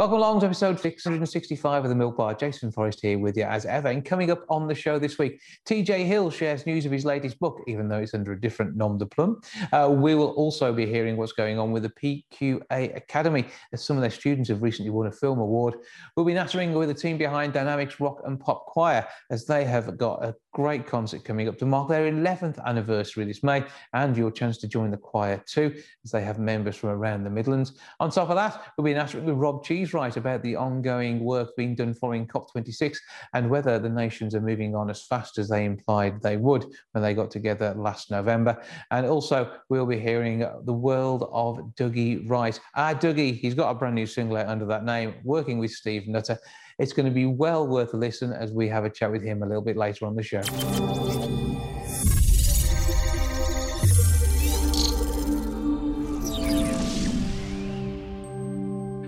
Welcome along to episode 665 of the Milk Bar. Jason Forrest here with you as ever. And coming up on the show this week, TJ Hill shares news of his latest book, even though it's under a different nom de plume. Uh, we will also be hearing what's going on with the PQA Academy, as some of their students have recently won a film award. We'll be nattering with the team behind Dynamics Rock and Pop Choir, as they have got a great concert coming up to mark their 11th anniversary this May, and your chance to join the choir too, as they have members from around the Midlands. On top of that, we'll be nattering with Rob Cheesewright about the ongoing work being done following COP26 and whether the nations are moving on as fast as they implied they would when they got together last November. And also, we'll be hearing the world of Dougie Wright. Ah, Dougie, he's got a brand new single out under that name, working with Steve Nutter. It's going to be well worth a listen as we have a chat with him a little bit later on the show.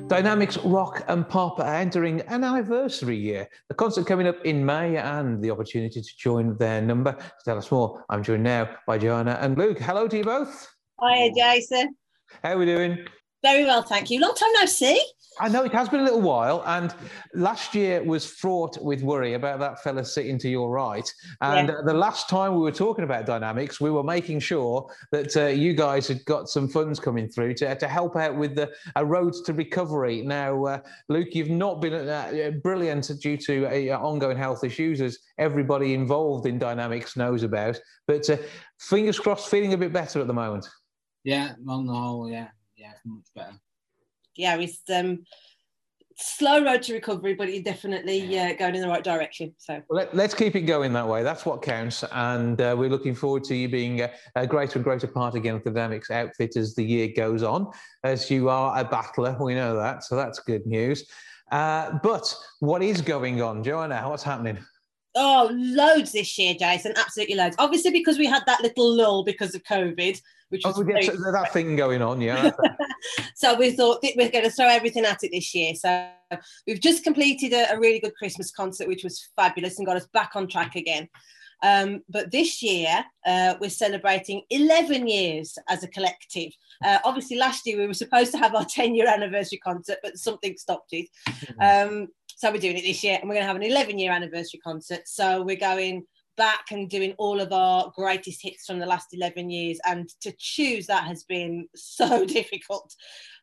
Dynamics Rock and Pop are entering an anniversary year. The concert coming up in May and the opportunity to join their number. To tell us more, I'm joined now by Joanna and Luke. Hello to you both. Hi, Jason. How are we doing? Very well, thank you. Long time no see. I know it has been a little while, and last year was fraught with worry about that fella sitting to your right. And yeah. the last time we were talking about dynamics, we were making sure that uh, you guys had got some funds coming through to, to help out with the a road to recovery. Now, uh, Luke, you've not been uh, brilliant due to uh, ongoing health issues, as everybody involved in dynamics knows about. But uh, fingers crossed, feeling a bit better at the moment. Yeah, on the whole, yeah, yeah, it's much better yeah, it's um, slow road to recovery, but you're definitely uh, going in the right direction. So well, let, us keep it going that way. That's what counts, and uh, we're looking forward to you being a, a, greater and greater part again of the Dynamics outfit as the year goes on. As you are a battler, we know that, so that's good news. Uh, but what is going on, Joanna? What's happening? Oh, loads this year, Jason. Absolutely loads. Obviously, because we had that little lull because of COVID, which oh, was yeah, that thing going on, yeah. so we thought we're going to throw everything at it this year. So we've just completed a, a, really good Christmas concert, which was fabulous and got us back on track again. Um, but this year, uh, we're celebrating 11 years as a collective. Uh, obviously, last year we were supposed to have our 10 year anniversary concert, but something stopped it. Um, so we're doing it this year, and we're going to have an 11 year anniversary concert. So we're going back and doing all of our greatest hits from the last 11 years. And to choose that has been so difficult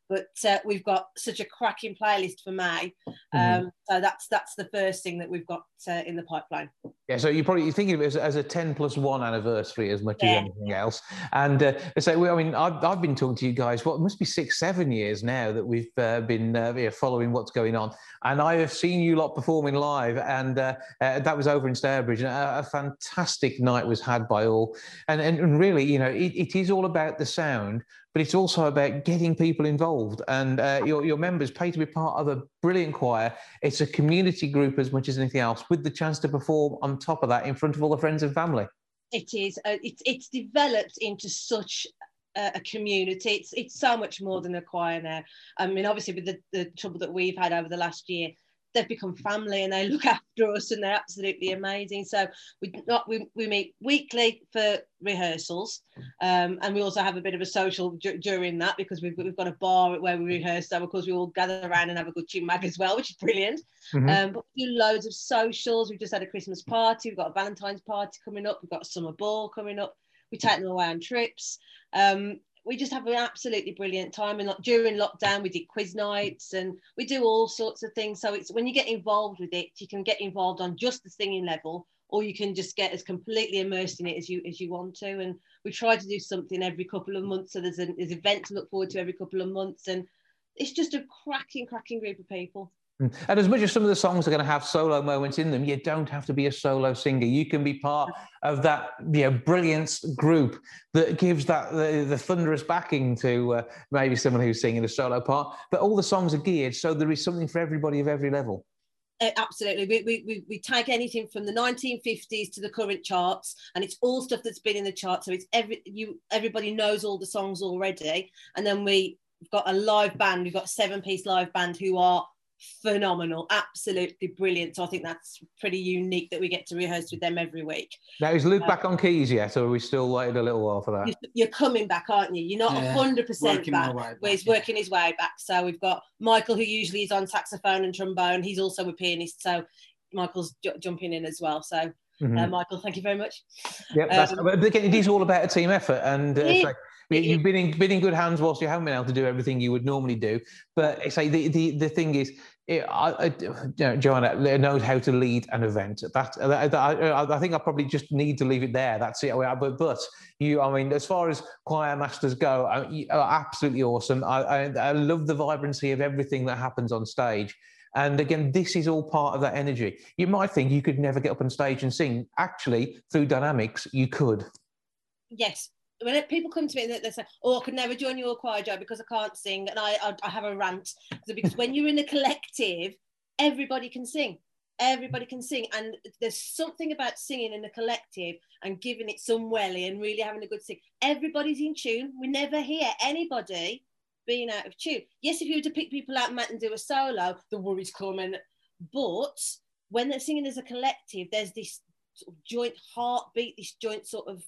but uh, we've got such a cracking playlist for May. Mm-hmm. Um. So that's that's the first thing that we've got uh, in the pipeline. Yeah, so you're probably thinking of it as, as, a 10 plus one anniversary as much yeah. as anything else. And uh, so, I mean, I've, I've been talking to you guys, what must be six, seven years now that we've uh, been uh, following what's going on. And I have seen you lot performing live, and uh, uh, that was over in Stourbridge. And a, a, fantastic night was had by all. And, and, really, you know, it, it is all about the sound, but it's also about getting people involved. And uh, your, your members pay to be part of a brilliant choir. It's a community group as much as anything else, with the chance to perform on top of that in front of all the friends and family. It is. Uh, it's developed into such a, a community. It's it's so much more than a choir now. I mean, obviously with the, the trouble that we've had over the last year, they've become family and they look after us and they're absolutely amazing. So we not we, we meet weekly for rehearsals, um, and we also have a bit of a social d- during that because we've we've got a bar where we rehearse. So of course we all gather around and have a good chin mag as well, which is brilliant. Mm-hmm. Um, but we do loads of socials. We've just had a Christmas party. We've got a Valentine's party coming up. We've got a summer ball coming up. We take them away on trips. Um, we just have an absolutely brilliant time. And like, during lockdown, we did quiz nights and we do all sorts of things. So it's when you get involved with it, you can get involved on just the singing level, or you can just get as completely immersed in it as you as you want to. And we try to do something every couple of months. So there's an there's event to look forward to every couple of months, and it's just a cracking, cracking group of people. Mm. And as much as some of the songs are going to have solo moments in them, you don't have to be a solo singer. You can be part of that you know, brilliance group that gives that the, the thunderous backing to uh, maybe someone who's singing a solo part. But all the songs are geared, so there is something for everybody of every level. Absolutely. We, we, we take anything from the 1950s to the current charts, and it's all stuff that's been in the charts. So it's every you everybody knows all the songs already, and then we we've got a live band. We've got a seven-piece live band who are phenomenal, absolutely brilliant. So I think that's pretty unique that we get to rehearse with them every week. Now, is Luke Uh, back on keys yet, or are we still waiting a little while for that? You- You're coming back, aren't you? You're not Yeah, hundred percent back. way back, Where he's yeah. working his way back. So we've got Michael, who usually is on saxophone and trombone. He's also a pianist, so Michael's ju- jumping in as well. So Mhm. uh, Michael, thank you very much. Yep, that's, Um, but again, it is all about a team effort, and uh, It- so you- you've been in been in good hands whilst you haven't been able to do everything you would normally do. But I say the the, the thing is, it, I, I, you know, Joanna knows how to lead an event. That, that, that- I, I think I probably just need to leave it there. That's it. But but you, I mean, as far as choir masters go, you are absolutely awesome. I I love the vibrancy of everything that happens on stage. And again, this is all part of that energy. You might think you could never get up on stage and sing. Actually, through dynamics, you could. Yes. When it- people come to me and they- they say, "Oh, I could never join your choir, Joe, because I can't sing," and I, I, I have a rant because when you're in a collective, everybody can sing. Everybody can sing, and there's something about singing in a collective and giving it some welly and really having a good sing. Everybody's in tune. We never hear anybody being out of tune. Yes, if you were to pick people out Matt, and do a solo, the worries come and but when they're singing as a collective, there's this sort of joint heartbeat, this joint sort of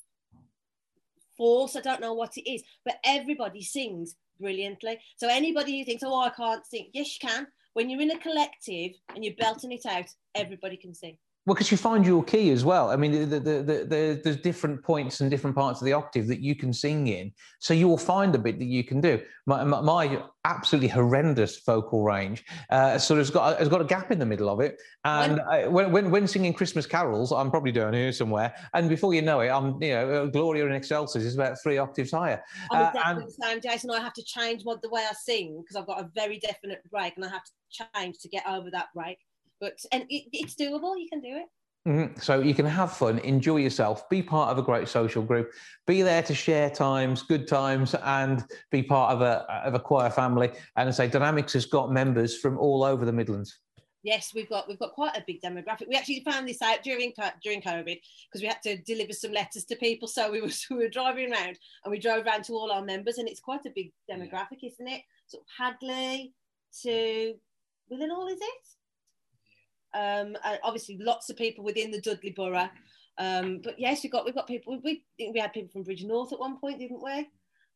force. I don't know what it is, but everybody sings brilliantly. So anybody who thinks, oh, I can't sing, yes, you can. When you're in a collective and you're belting it out, everybody can sing. Well, because you find your key as well. I mean, the, the, the, the, there's different points and different parts of the octave that you can sing in. So you will find a bit that you can do. My, my, my absolutely horrendous vocal range uh, sort of has got, has got a gap in the middle of it. And I, when, when, when singing Christmas carols, I'm probably down here somewhere. And before you know it, I'm, you know, Gloria in Excelsis is about three octaves higher. I'm Uh, exactly and- the same, Jason. I have to change what the way I sing because I've got a very definite break and I have to change to get over that break. But and it, it's doable. You can do it. Mhm. So you can have fun, enjoy yourself, be part of a great social group, be there to share times, good times, and be part of a of a choir family. And I say Dynamics has got members from all over the Midlands. Yes, we've got we've got quite a big demographic. We actually found this out during during COVID because we had to deliver some letters to people. So we were we were driving around and we drove around to all our members, and it's quite a big demographic, isn't it? Sort of Hadley to Willenhall, is it? Um, obviously lots of people within the Dudley Borough. Um, but yes, we've got we've got people. We we had people from Bridgnorth at one point, didn't we?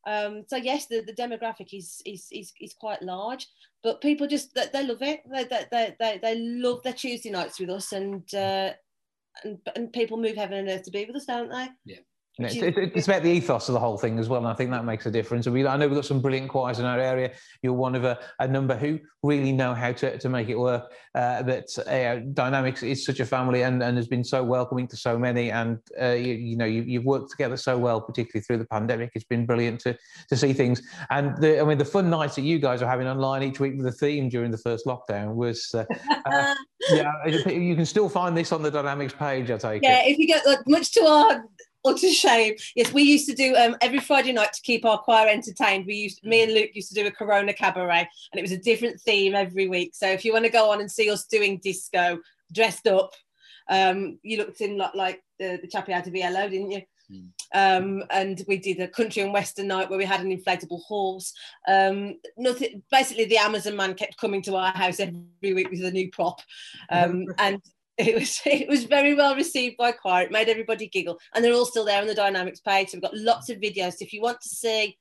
Um, so yes, the, the demographic is, is is is quite large, but people just they, they love it. They, they, they, they, love their Tuesday nights with us, and uh, and and people move heaven and earth to be with us, don't they? And It's, it's- about the ethos of the whole thing as well, and I think that makes a difference. And we, I know we've got some brilliant choirs in our area. You're one of a, a number who really know how to, to make it work. Uh, but uh, Dynamics is such a family and, and has been so welcoming to so many. And uh, you, you know, you, you've worked together so well, particularly through the pandemic. It's been brilliant to to see things. And the, I mean, the fun nights that you guys are having online each week with the theme during the first lockdown was, uh, uh, yeah, you can still find this on the Dynamics page. I take yeah, it. if you get like, much to our utter shame, yes, we used to do um, every Friday night to keep our choir entertained. We used me and Luke used to do a Corona cabaret, and it was a different theme every week. So if you want to go on and see us doing disco dressed up, um, you looked in like, like the, the chappie out of ELO, didn't you? Mm. Um, and we did a country and western night where we had an inflatable horse. Um, nothing. Basically, the Amazon man kept coming to our house every week with a new prop, um, and it was it was very well received by choir. It made everybody giggle, and they're all still there on the dynamics page. So we've got lots of videos. So if you want to see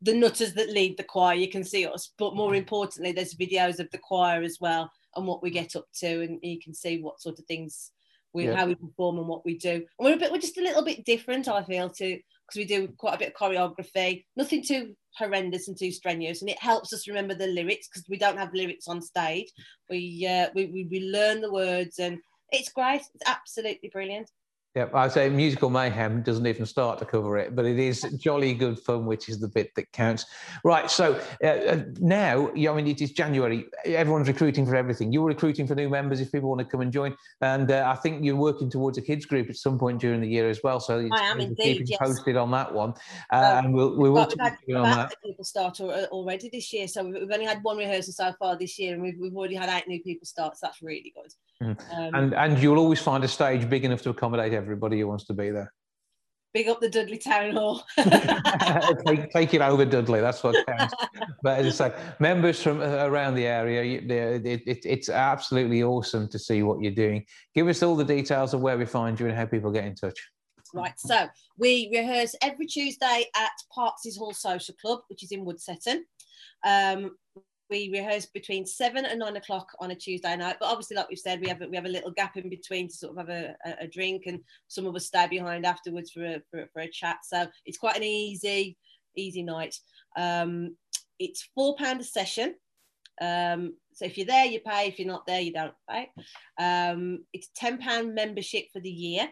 the nutters that lead the choir, you can see us. But more importantly, there's videos of the choir as well and what we get up to, and you can see what sort of things we Yeah. how we perform and what we do. And we're a bit we're just a little bit different, I feel, to because we do quite a bit of choreography. Nothing too horrendous and too strenuous, and it helps us remember the lyrics because we don't have lyrics on stage. We uh, we, we we learn the words and it's great. It's absolutely brilliant. Yeah, I'd say musical mayhem doesn't even start to cover it, but it is jolly good fun, which is the bit that counts. Right. So uh, uh, now, I mean, it is January. Everyone's recruiting for everything. You're recruiting for new members if people want to come and join, and uh, I think you're working towards a kids group at some point during the year as well. So I am indeed, keeping yes. posted on that one, uh, Uh, and we'll we will But keep we've had you on about that. eight people start already this year, so we've we've only had one rehearsal so far this year, and we've, we've already had eight new people start. So that's really good. Mhm. Um, And and you'll always find a stage big enough to accommodate everybody who wants to be there. Big up the Dudley Town Hall. take, take, it over, Dudley. That's what counts. but as I say, members from uh, around the area, it, it, it's absolutely awesome to see what you're doing. Give us all the details of where we find you and how people get in touch. Right, so we rehearse every Tuesday at Parks Hall Social Club, which is in Woodsetton. Um, we rehearse between seven and nine o'clock on a Tuesday night. But obviously, like we've said, we have a, we have a little gap in between to sort of have a, a, a drink, and some of us stay behind afterwards for a, for, for, a chat. So it's quite an easy easy night. Um, it's four pound a session. Um, so if you're there, you pay. If you're not there, you don't pay. Um, it's ten pound membership for the year.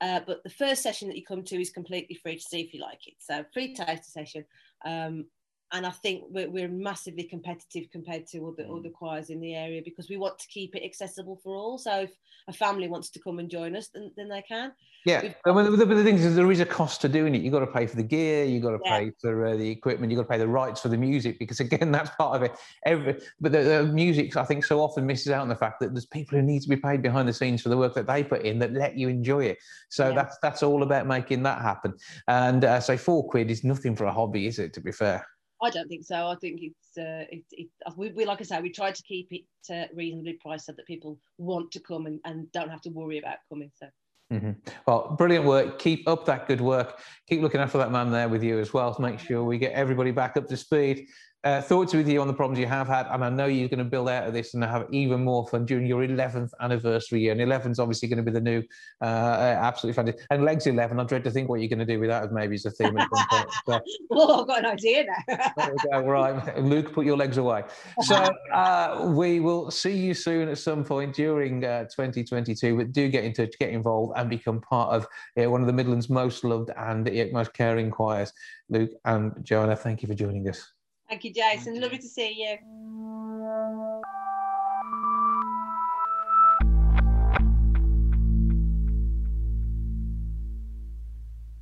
Uh, but the first session that you come to is completely free to see if you like it. So free taster session. Um, and I think we're, we're massively competitive compared to other mm. other choirs in the area because we want to keep it accessible for all. So if a family wants to come and join us, then, then they can. Yeah, but the, the, thing is, there is a cost to doing it. You've got to pay for the gear, you've got to yeah. pay for uh, the equipment, you've got to pay the rights for the music because again, that's part of it. Every, but the, the, music, I think, so often misses out on the fact that there's people who need to be paid behind the scenes for the work that they put in that let you enjoy it. So yeah. that's that's all about making that happen. And uh, so four quid is nothing for a hobby, is it? To be fair. I don't think so. I think it's uh, it, it, we, we, like I say, we tried to keep it uh, reasonably priced so that people want to come and, and don't have to worry about coming. So. Mm-hmm. Well, brilliant work. Keep up that good work. Keep looking after that man there with you as well to make sure we get everybody back up to speed uh, thoughts with you on the problems you have had, and I know you're going to build out of this and have even more fun during your 11th anniversary year. And 11 is obviously going to be the new, uh, uh, absolutely fantastic. And legs 11, I dread to think what you're going to do with that as maybe as a theme. At some point. So, well, I've got an idea now. go, right, Luke, put your legs away. So uh, we will see you soon at some point during uh, 2022. But do get in touch, get involved, and become part of one of the Midlands' most loved and most caring choirs. Luke and Joanna, thank you for joining us. Thank you, Jason. Lovely to see you.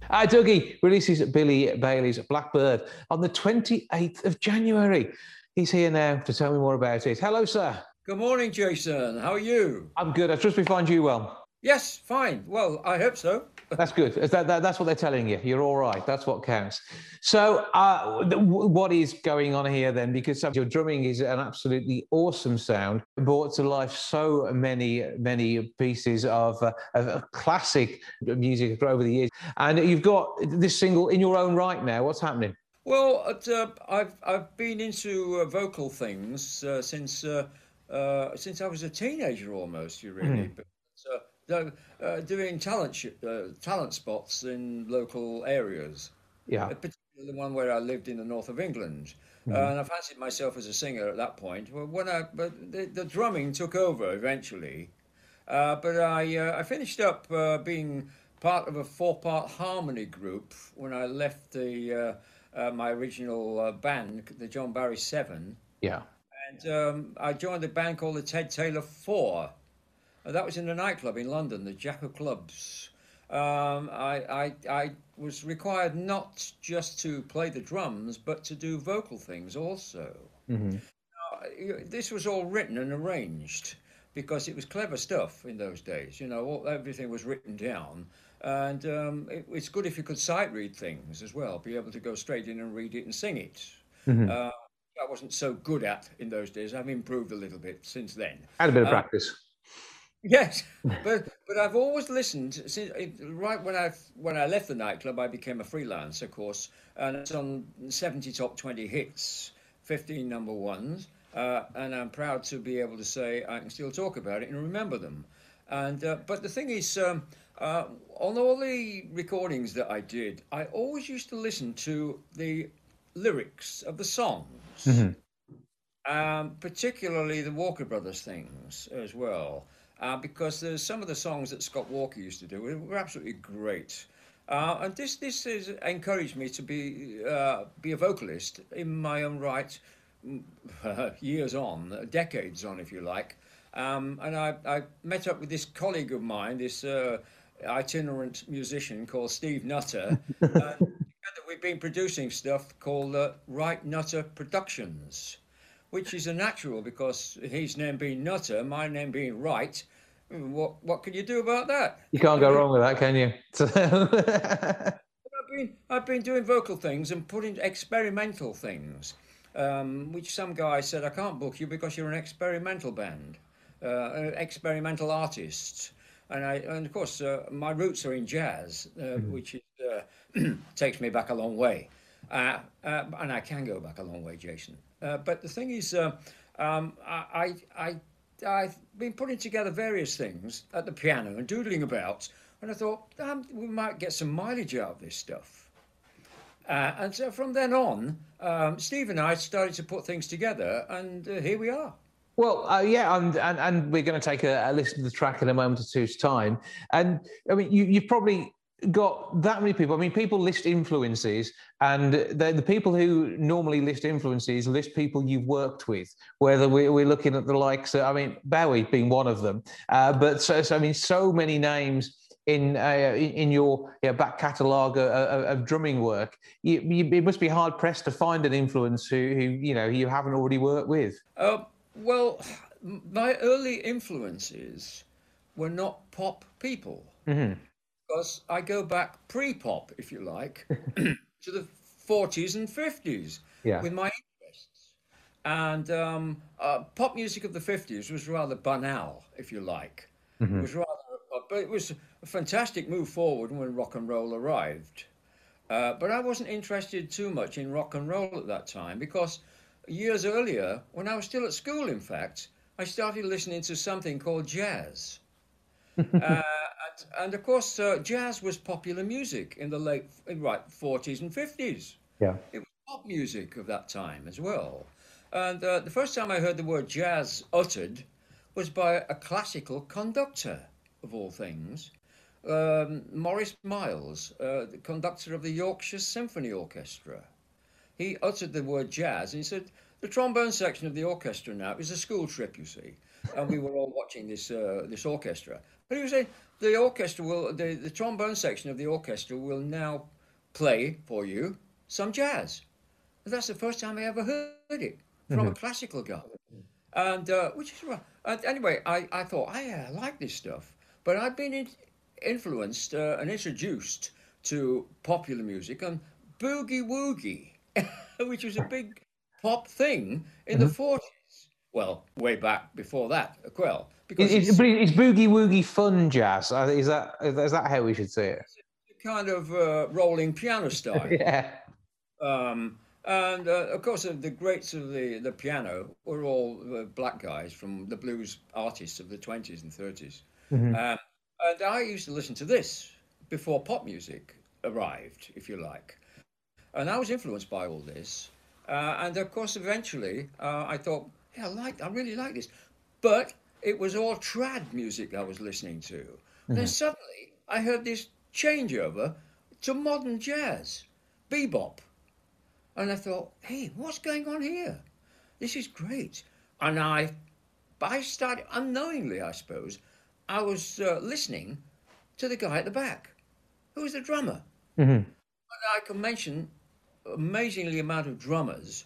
Uh, Dougie releases Billy Bailey's Blackbird on the 28th of January. He's here now to tell me more about it. Hello, sir. Good morning, Jason. How are you? I'm good. I trust we find you well. Yes, fine. Well, I hope so. that's good. That, that, that's what they're telling you. You're all right. That's what counts. So, uh, what is going on here then? Because your drumming is an absolutely awesome sound, brought to life so many, many pieces of, uh, of classic music over the years. And you've got this single in your own right now. What's happening? Well, uh, I've I've been into uh, vocal things uh, since uh, since I was a teenager almost. You really. Mm. But, uh, doing talent sh- uh, talent spots in local areas. Yeah, uh, particularly the one where I lived in the north of England. Mm-hmm. Uh, and I fancied myself as a singer at that point. Well, when I but the, the drumming took over eventually, uh, but I uh, I finished up being part of a four-part harmony group when I left the my original band, the John Barry Seven. Yeah. And um, I joined a band called the Ted Taylor Four, uh, that was in a nightclub in London, the Jacko Clubs. Um, I, I, I was required not just to play the drums, but to do vocal things also. Mm-hmm. this was all written and arranged because it was clever stuff in those days. You know, all, everything was written down. And um, it, it's good if you could sight read things as well, be able to go straight in and read it and sing it. Mm-hmm. Uh, I wasn't so good at in those days. I've improved a little bit since then. Had a bit of uh, practice. Yes, but but I've always listened since right when I when I left the nightclub, I became a freelance, of course, and it's on seventy top twenty hits, fifteen number ones, uh, and I'm proud to be able to say I can still talk about it and remember them. And uh, but the thing is, um, uh, on all the recordings that I did, I always used to listen to the lyrics of the songs. Mm-hmm. Um, particularly the Walker Brothers things as well uh, because there's some of the songs that Scott Walker used to do were absolutely great. Uh, and this this has encouraged me to be uh, be a vocalist in my own right, years on, decades on, if you like. Um, and I, I met up with this colleague of mine, this uh, itinerant musician called Steve Nutter. and together we've been producing stuff called uh, Wright Nutter Productions which is a natural because his name being Nutter, my name being Wright, What what can you do about that? You can't go wrong with that, can you? I've been I've been doing vocal things and putting experimental things, um, which some guy said I can't book you because you're an experimental band, uh, experimental artists, and I and of course uh, my roots are in jazz, uh, mm-hmm. which is, uh, takes me back a long way, uh, uh, and I can go back a long way, Jason. But the thing is, um, I I I've been putting together various things at the piano and doodling about and I thought, um, we might get some mileage out of this stuff. Uh, and so from then on, um, Steve and I started to put things together, and uh, here we are. Well, uh, yeah, and, and, and we're going to take a, a, listen to the track in a moment or two's time. And I mean, you, you've probably got that many people. I mean, people list influences, and the, the people who normally list influences list people you've worked with. Whether we, are looking at the likes, of, I mean, Bowie being one of them, uh, but so, so, I mean, so many names in uh, in your back catalogue of, of, drumming work, you, you, it must be hard pressed to find an influence who, who you know you haven't already worked with. Uh, well, my early influences were not pop people mm-hmm. Because I go back pre-pop, if you like, to the 40s and 50s yeah. with my interests. And um, uh, pop music of the 50s was rather banal, if you like. Mm-hmm. It was rather but it was a fantastic move forward when rock and roll arrived. Uh, but I wasn't interested too much in rock and roll at that time because years earlier, when I was still at school, in fact, I started listening to something called jazz. uh, and, of course, uh, jazz was popular music in the late right 40s and 50s. Yeah. It was pop music of that time as well. And uh, the first time I heard the word jazz uttered was by a classical conductor of all things, um, Maurice Miles, uh, the conductor of the Yorkshire Symphony Orchestra. He uttered the word jazz and he said, The trombone section of the orchestra now is a school trip, you see. And we were all watching this, uh, this orchestra. But he was saying, The orchestra will, the, the trombone section of the orchestra will now play for you some jazz. And that's the first time I ever heard it from mm-hmm. a classical guy. And uh, which is. And anyway, I, I thought, I uh, like this stuff. But I've been in, influenced uh, and introduced to popular music and boogie woogie, which was a big pop thing in mm-hmm. the 40s. Well, way back before that, well, because it's, it's, it's, boogie woogie fun jazz. Uh, is that is that how we should say it? kind of uh, rolling piano style. yeah. Um, and uh, of course, uh, the greats of the, the piano were all uh, black guys from the blues artists of the 20s and 30s. Mm-hmm. Um, and I used to listen to this before pop music arrived, if you like. And I was influenced by all this. Uh, and of course, eventually, uh, I thought, yeah, I like, I really like this. But it was all trad music I was listening to. Mm-hmm. Then suddenly, I heard this changeover to modern jazz, bebop. And I thought, hey, what's going on here? This is great. And I, I started unknowingly, I suppose, I was uh, listening to the guy at the back, who was the drummer. Mm-hmm. And I can mention amazingly amount of drummers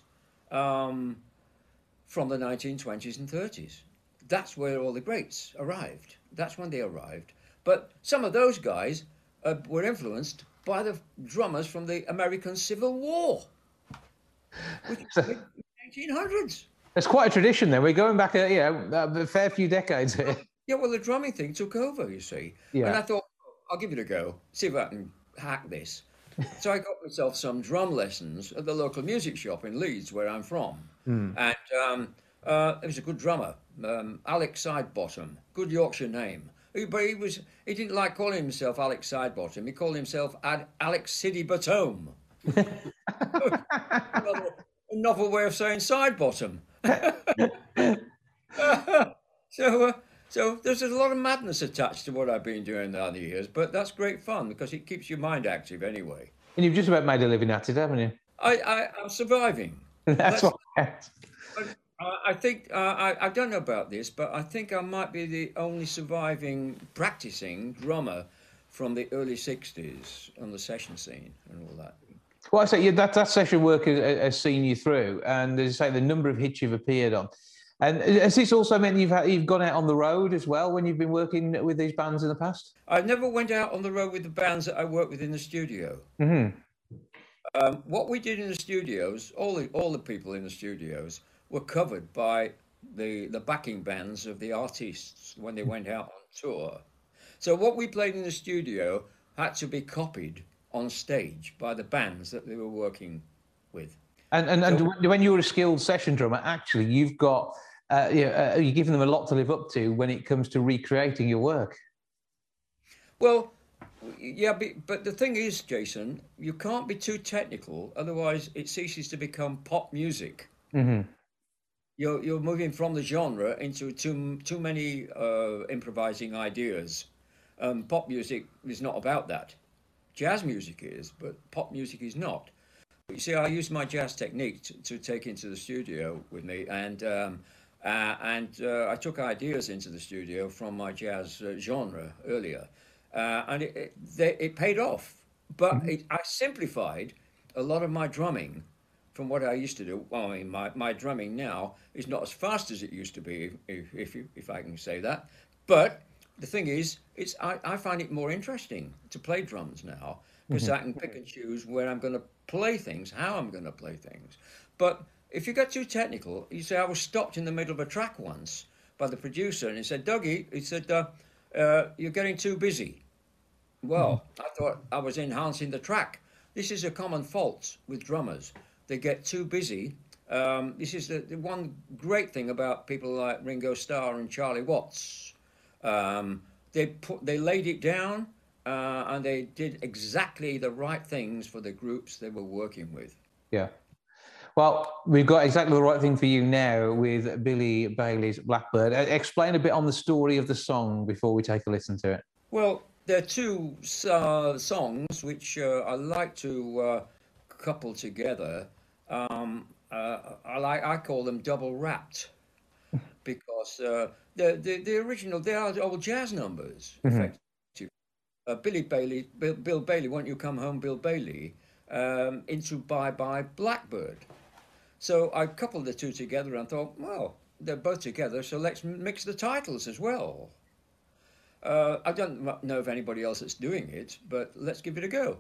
um, from the 1920s and 30s. That's where all the greats arrived. That's when they arrived. But some of those guys uh, were influenced by the drummers from the American Civil War, which the 1800s. It's quite a tradition then. We're going back a, you know, a fair few decades here. Yeah, well, the drumming thing took over, you see. Yeah. And I thought, I'll give it a go, see if I can hack this. so I got myself some drum lessons at the local music shop in Leeds, where I'm from. Mm. And um, uh, he was a good drummer, um, Alex Sidebottom, good Yorkshire name. But he was he didn't like calling himself Alex Sidebottom. He called himself Ad- Alex City Bottom. a novel way of saying side bottom. so uh, so there's a lot of madness attached to what I've been doing the other years, but that's great fun because it keeps your mind active anyway. And you've just about made a living at it, haven't you? I, I am surviving. that's, what. I think uh, I, I don't know about this, but I think I might be the only surviving practicing drummer from the early '60s on the session scene and all that. Well, I say yeah, that that session work has, has seen you through, and as I say, the number of hits you've appeared on. And has this also meant you've had, you've gone out on the road as well when you've been working with these bands in the past? I never went out on the road with the bands that I worked with in the studio. Mm-hmm. Um, what we did in the studios, all the all the people in the studios were covered by the the backing bands of the artists when they went out on tour. So what we played in the studio had to be copied on stage by the bands that they were working with. And and, and when you're a skilled session drummer, actually, you've got uh, you uh, you're giving them a lot to live up to when it comes to recreating your work. Well, yeah, but the thing is, Jason, you can't be too technical, otherwise it ceases to become pop music. Mm-hmm. You're you're moving from the genre into too too many uh, improvising ideas. Um, pop music is not about that. Jazz music is, but pop music is not. You see, I use my jazz technique to, to take into the studio with me, and um, uh, and uh, I took ideas into the studio from my jazz uh, genre earlier, uh, and it, it, they, it, paid off. But mm-hmm. it, I simplified a lot of my drumming from what I used to do. Well, I mean, my, my drumming now is not as fast as it used to be, if if, you, if I can say that. But the thing is, it's I, I find it more interesting to play drums now because mm-hmm. I can pick and choose where I'm going to play things, how I'm going to play things. But if you get too technical, you say I was stopped in the middle of a track once by the producer, and he said, "Dougie," he said, uh, uh, "You're getting too busy." Well, mm-hmm. I thought I was enhancing the track. This is a common fault with drummers they get too busy. Um, this is the, the, one great thing about people like Ringo Starr and Charlie Watts. Um, they put they laid it down uh, and they did exactly the right things for the groups they were working with. Yeah. Well, we've got exactly the right thing for you now with Billy Bailey's Blackbird. Uh, explain a bit on the story of the song before we take a listen to it. Well, there are two uh, songs which uh, I like to uh, couple together. Um, uh, I like I call them double wrapped because uh, the, the the original they are old jazz numbers. Mm-hmm. Uh, Billy Bailey, Bill, Bill, Bailey, won't you come home, Bill Bailey, um, into Bye Bye Blackbird. So I coupled the two together and thought, well, they're both together, so let's mix the titles as well. Uh, I don't know of anybody else that's doing it, but let's give it a go.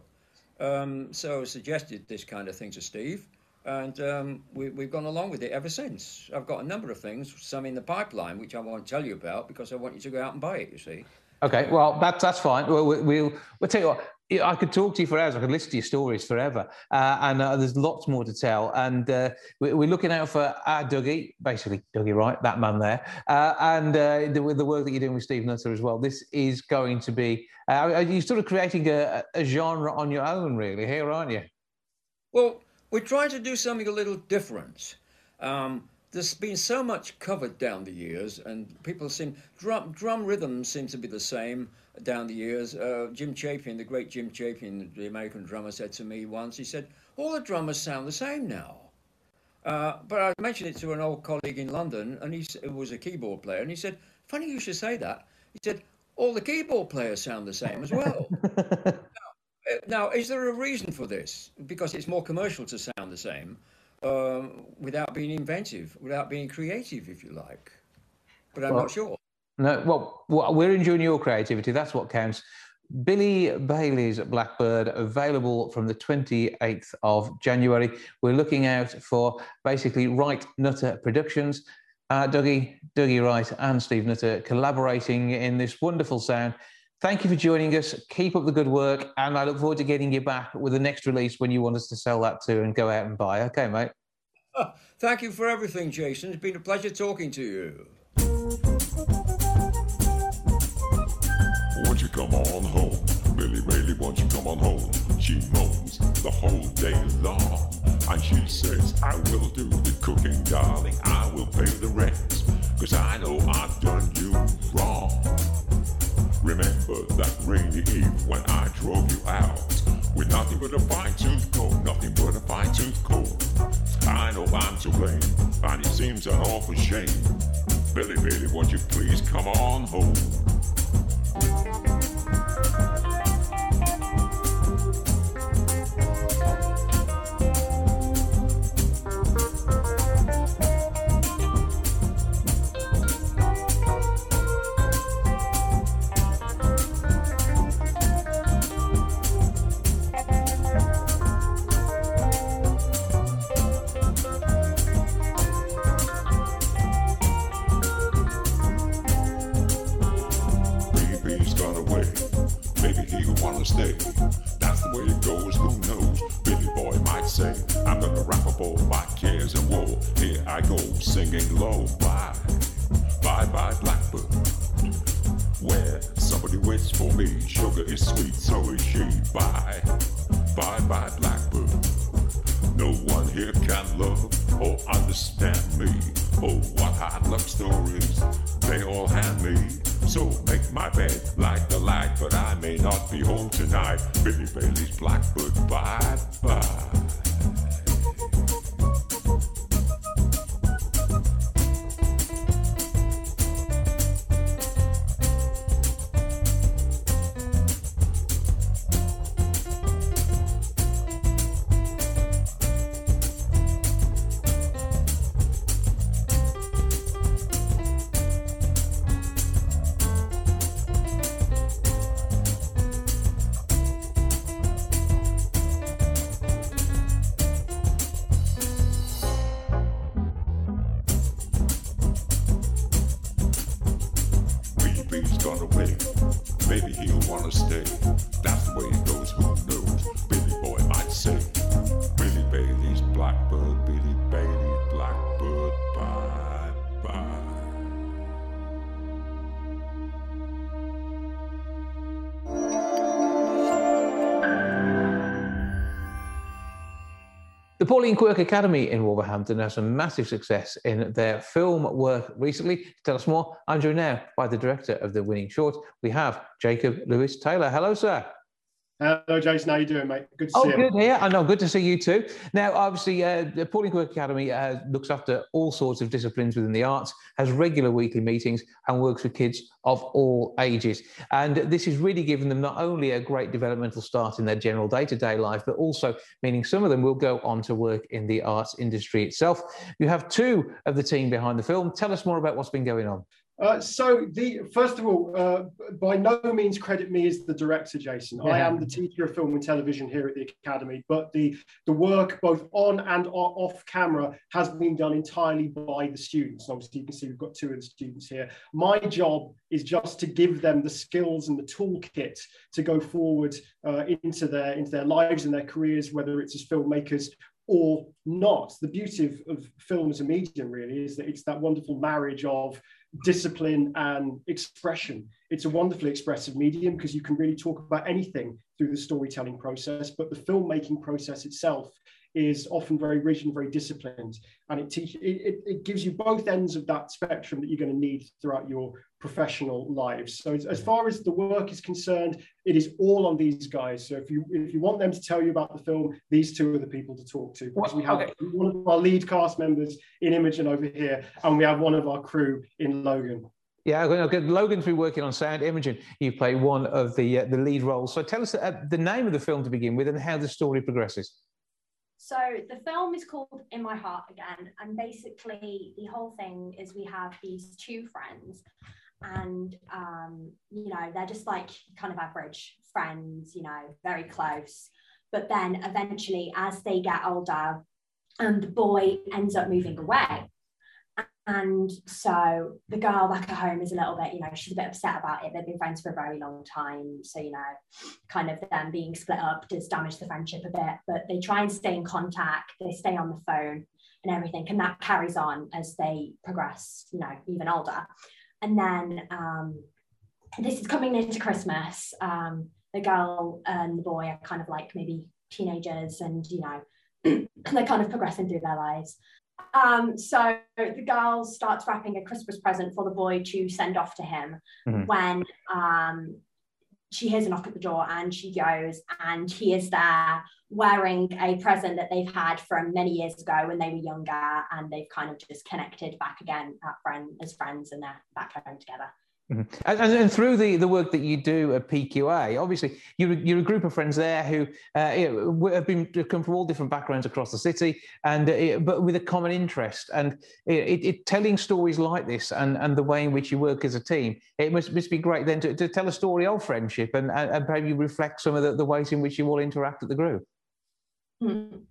Um, so I suggested this kind of thing to Steve, and um, we, have gone along with it ever since. I've got a number of things, some in the pipeline, which I won't tell you about because I want you to go out and buy it. You see. Okay, well that's that's fine. We'll, we'll we'll tell you what. I could talk to you for hours. I could listen to your stories forever, uh, and uh, there's lots more to tell. And uh, we're looking out for our Dougie, basically Dougie Wright, that man there, uh, and uh, the, the, work that you're doing with Steve Nutter as well. This is going to be. Uh, you're sort of creating a, a genre on your own, really, here, aren't you? Well, we're trying to do something a little different. Um, there's been so much covered down the years, and people seem drum drum rhythms seem to be the same down the years. Uh, Jim Chapin, the great Jim Chapin, the American drummer, said to me once. He said, "All the drummers sound the same now." Uh, but I mentioned it to an old colleague in London, and he was a keyboard player, and he said, "Funny you should say that." He said, "All the keyboard players sound the same as well." Now, is there a reason for this? Because it's more commercial to sound the same um, without being inventive, without being creative, if you like. But I'm well, not sure. No, well, well, we're enjoying your creativity. That's what counts. Billy Bailey's Blackbird available from the 28th of January. We're looking out for basically Wright Nutter Productions. Uh, Dougie, Dougie Wright and Steve Nutter collaborating in this wonderful sound. Thank you for joining us. Keep up the good work, and I look forward to getting you back with the next release when you want us to sell that to and go out and buy. Okay, mate. Oh, thank you for everything, Jason. It's been a pleasure talking to you. Won't you come on home? Billy Bailey, won't you come on home? She moans the whole day long. And she says, I will do the cooking, darling. I will pay the rent. Cause I know I've done you wrong. Remember that rainy eve when I drove you out with nothing but a fine tooth comb, nothing but a fine tooth comb. I know I'm to blame, and it seems an awful shame. Billy, Billy, won't you please come on home? stay. That's the way it goes, who knows? Billy Boy might say, I'm gonna wrap up all my cares and woe. Here I go, singing low. The Pauline Quirk Academy in Wolverhampton has some massive success in their film work recently. To tell us more, I'm joined now by the director of the winning short. We have Jacob Lewis Taylor. Hello, sir. Hello, Jason. How you doing, mate? Good to Oh, see you. good here. I know. Good to see you too. Now, obviously, uh, the Pauline Quirk Academy uh, looks after all sorts of disciplines within the arts, has regular weekly meetings, and works with kids of all ages. And this is really giving them not only a great developmental start in their general day-to-day life, but also meaning some of them will go on to work in the arts industry itself. You have two of the team behind the film. Tell us more about what's been going on. Uh, so, the first of all, uh, by no means credit me as the director, Jason. I am the teacher of film and television here at the academy, but the the work both on and off camera has been done entirely by the students. Obviously, you can see we've got two of the students here. My job is just to give them the skills and the toolkit to go forward uh, into their into their lives and their careers, whether it's as filmmakers or not. The beauty of, of film as a medium really is that it's that wonderful marriage of discipline and expression. It's a wonderfully expressive medium because you can really talk about anything through the storytelling process, but the filmmaking process itself is often very rigid and very disciplined. And it, teach, it, it, it gives you both ends of that spectrum that you're going to need throughout your professional lives. So as, as far as the work is concerned, it is all on these guys. So if you if you want them to tell you about the film, these two are the people to talk to. Because we have Okay. one of our lead cast members in Imogen over here, and we have one of our crew in Logan. Yeah, okay, okay. Logan's been working on sound. Imogen, you play one of the uh, the lead roles. So tell us uh, the name of the film to begin with and how the story progresses. So the film is called In My Heart Again, and basically the whole thing is we have these two friends, and um, you know they're just like kind of average friends, you know, very close. But then eventually, as they get older, and the boy ends up moving away, and so the girl back at home is a little bit, you know, she's a bit upset about it. They've been friends for a very long time, so you know, kind of them being split up does damage the friendship a bit, but they try and stay in contact, they stay on the phone and everything, and that carries on as they progress, you know, even older. And then um, this is coming near to Christmas. Um, the girl and the boy are kind of like maybe teenagers, and you know, they're kind of progressing through their lives. Um, so the girl starts wrapping a Christmas present for the boy to send off to him Mhm. when um, she hears a knock at the door and she goes and he is there wearing a present that they've had from many years ago when they were younger and they've kind of just connected back again at friend, as friends and they're back home together. Mhm. And, and, through the, the work that you do at PQA, obviously you're, you're a group of friends there who uh, you know, have been come from all different backgrounds across the city, and uh, but with a common interest. And it, it, telling stories like this and, and the way in which you work as a team, it must, must be great then to, to tell a story of friendship and, and, and maybe reflect some of the, the ways in which you all interact at the group. Mhm.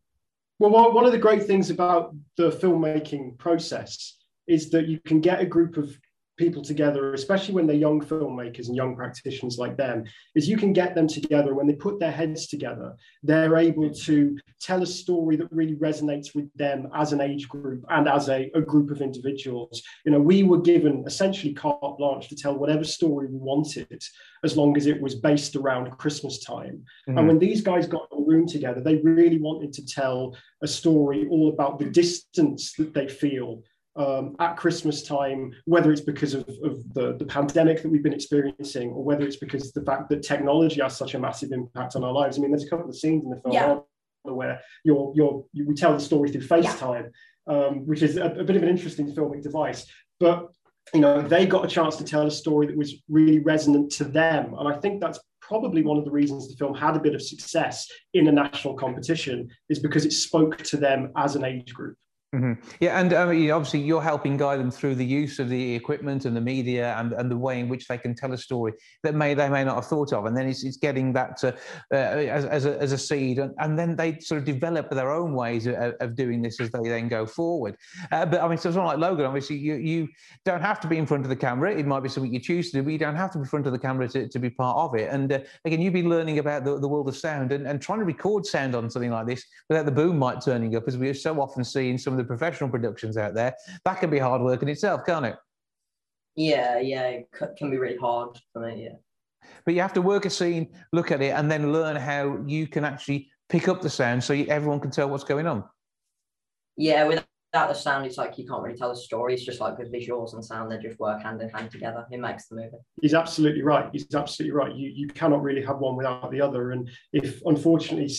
Well, one of the great things about the filmmaking process is that you can get a group of people together, especially when they're young filmmakers and young practitioners like them, is you can get them together. When they put their heads together, they're able to tell a story that really resonates with them as an age group and as a, a group of individuals. You know, we were given essentially carte blanche to tell whatever story we wanted, as long as it was based around Christmas time. Mm-hmm. And when these guys got in a room together, they really wanted to tell a story all about the distance that they feel um, at Christmas time, whether it's because of, of the, the pandemic that we've been experiencing, or whether it's because the fact that technology has such a massive impact on our lives. I mean, there's a couple of scenes in the film yeah. where you're, you're, you, we tell the story through FaceTime, yeah. um, which is a, a bit of an interesting filmic device. But you know, they got a chance to tell a story that was really resonant to them, and I think that's probably one of the reasons the film had a bit of success in a national competition is because it spoke to them as an age group. Mm-hmm. Yeah, and um, obviously you're helping guide them through the use of the equipment and the media and, and the way in which they can tell a story that may they may not have thought of, and then it's, it's getting that to, uh, as, as, a, as a seed, and, and then they sort of develop their own ways of, of doing this as they then go forward. Uh, but I mean, so someone like Logan, obviously you you don't have to be in front of the camera. It might be something you choose to do, but you don't have to be in front of the camera to, to be part of it. And uh, again, you've been learning about the, the world of sound and, and trying to record sound on something like this without the boom mic turning up, as we so often see in some of the professional productions productions out there. That can be hard work in itself, can't it? Yeah, yeah, it can be really hard for me. Yeah. But you have to work a scene, look at it, and then learn how you can actually pick up the sound so everyone can tell what's going on. Yeah, without the sound, it's like you can't really tell a story. It's just like with visuals and sound, they just work hand in hand together. It makes the movie. He's absolutely right. He's absolutely right. You you cannot really have one without the other. And if unfortunately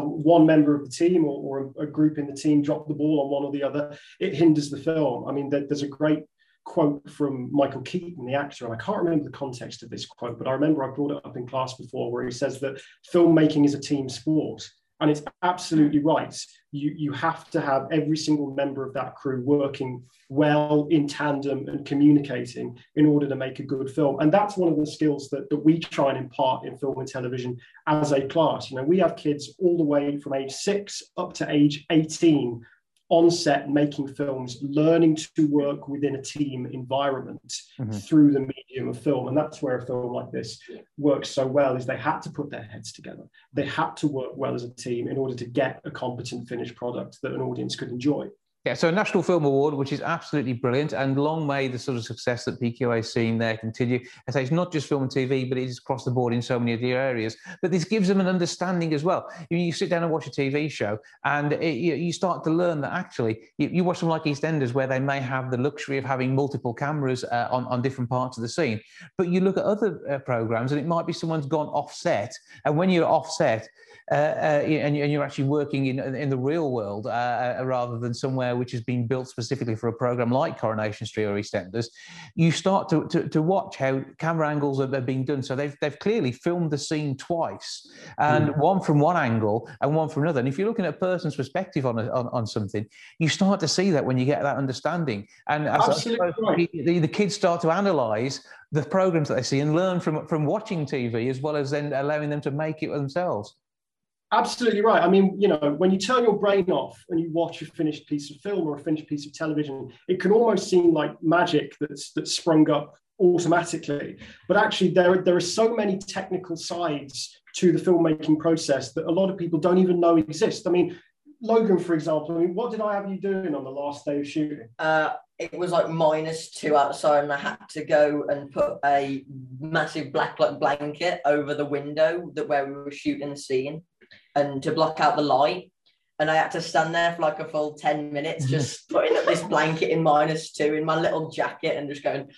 one member of the team or, or a, a group in the team drop the ball on one or the other, it hinders the film. I mean, there, there's a great quote from Michael Keaton, the actor, and I can't remember the context of this quote, but I remember I brought it up in class before, where he says that filmmaking is a team sport. And it's absolutely right. You, you have to have every single member of that crew working well in tandem and communicating in order to make a good film. And that's one of the skills that, that we try and impart in film and television as a class. You know, we have kids all the way from age six up to age 18 on set making films, learning to work within a team environment mm-hmm. through the medium of film. And that's where a film like this works so well is they had to put their heads together. They had to work well as a team in order to get a competent finished product that an audience could enjoy. Yeah, so a National Film Award, which is absolutely brilliant, and long may the sort of success that PQA is seeing there continue. I say it's not just film and TV, but it is across the board in so many of the areas. But this gives them an understanding as well. You, you sit down and watch a TV show, and it, you, you, start to learn that actually you, you, watch something like EastEnders, where they may have the luxury of having multiple cameras uh, on, on different parts of the scene. But you look at other uh, programs, and it might be someone's gone offset, and when you're offset, uh, uh, and, and, you're actually working in, in the real world uh, uh, rather than somewhere which has been built specifically for a program like Coronation Street or EastEnders, you start to, to, to watch how camera angles are, being done. So they've, they've clearly filmed the scene twice, and mm. one from one angle and one from another. And if you're looking at a person's perspective on, a, on, on something, you start to see that when you get that understanding. And right. the, the kids start to analyze the programs that they see and learn from, from watching TV as well as then allowing them to make it themselves. Absolutely right. I mean, you know, when you turn your brain off and you watch a finished piece of film or a finished piece of television, it can almost seem like magic that's that's sprung up automatically. But actually, there there are so many technical sides to the filmmaking process that a lot of people don't even know exist. I mean, Logan, for example. I mean, what did I have you doing on the last day of shooting? Uh, it was like minus two outside, and I had to go and put a massive black blanket over the window that where we were shooting the scene and to block out the light. And I had to stand there for like a full 10 minutes, just putting up this blanket in minus two in my little jacket and just going,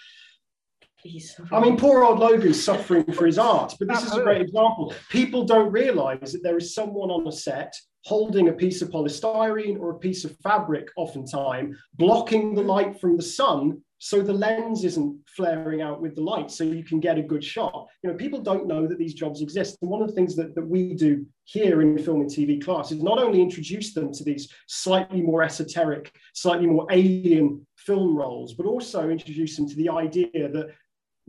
please. I mean, poor old Logan's suffering for his art, but this is a great example. People don't realize that there is someone on a set holding a piece of polystyrene or a piece of fabric, oftentimes, blocking the light from the sun so the lens isn't flaring out with the light so you can get a good shot. You know people don't know that these jobs exist. And one of the things that, that we do here in film and tv class is not only introduce them to these slightly more esoteric slightly more alien film roles but also introduce them to the idea that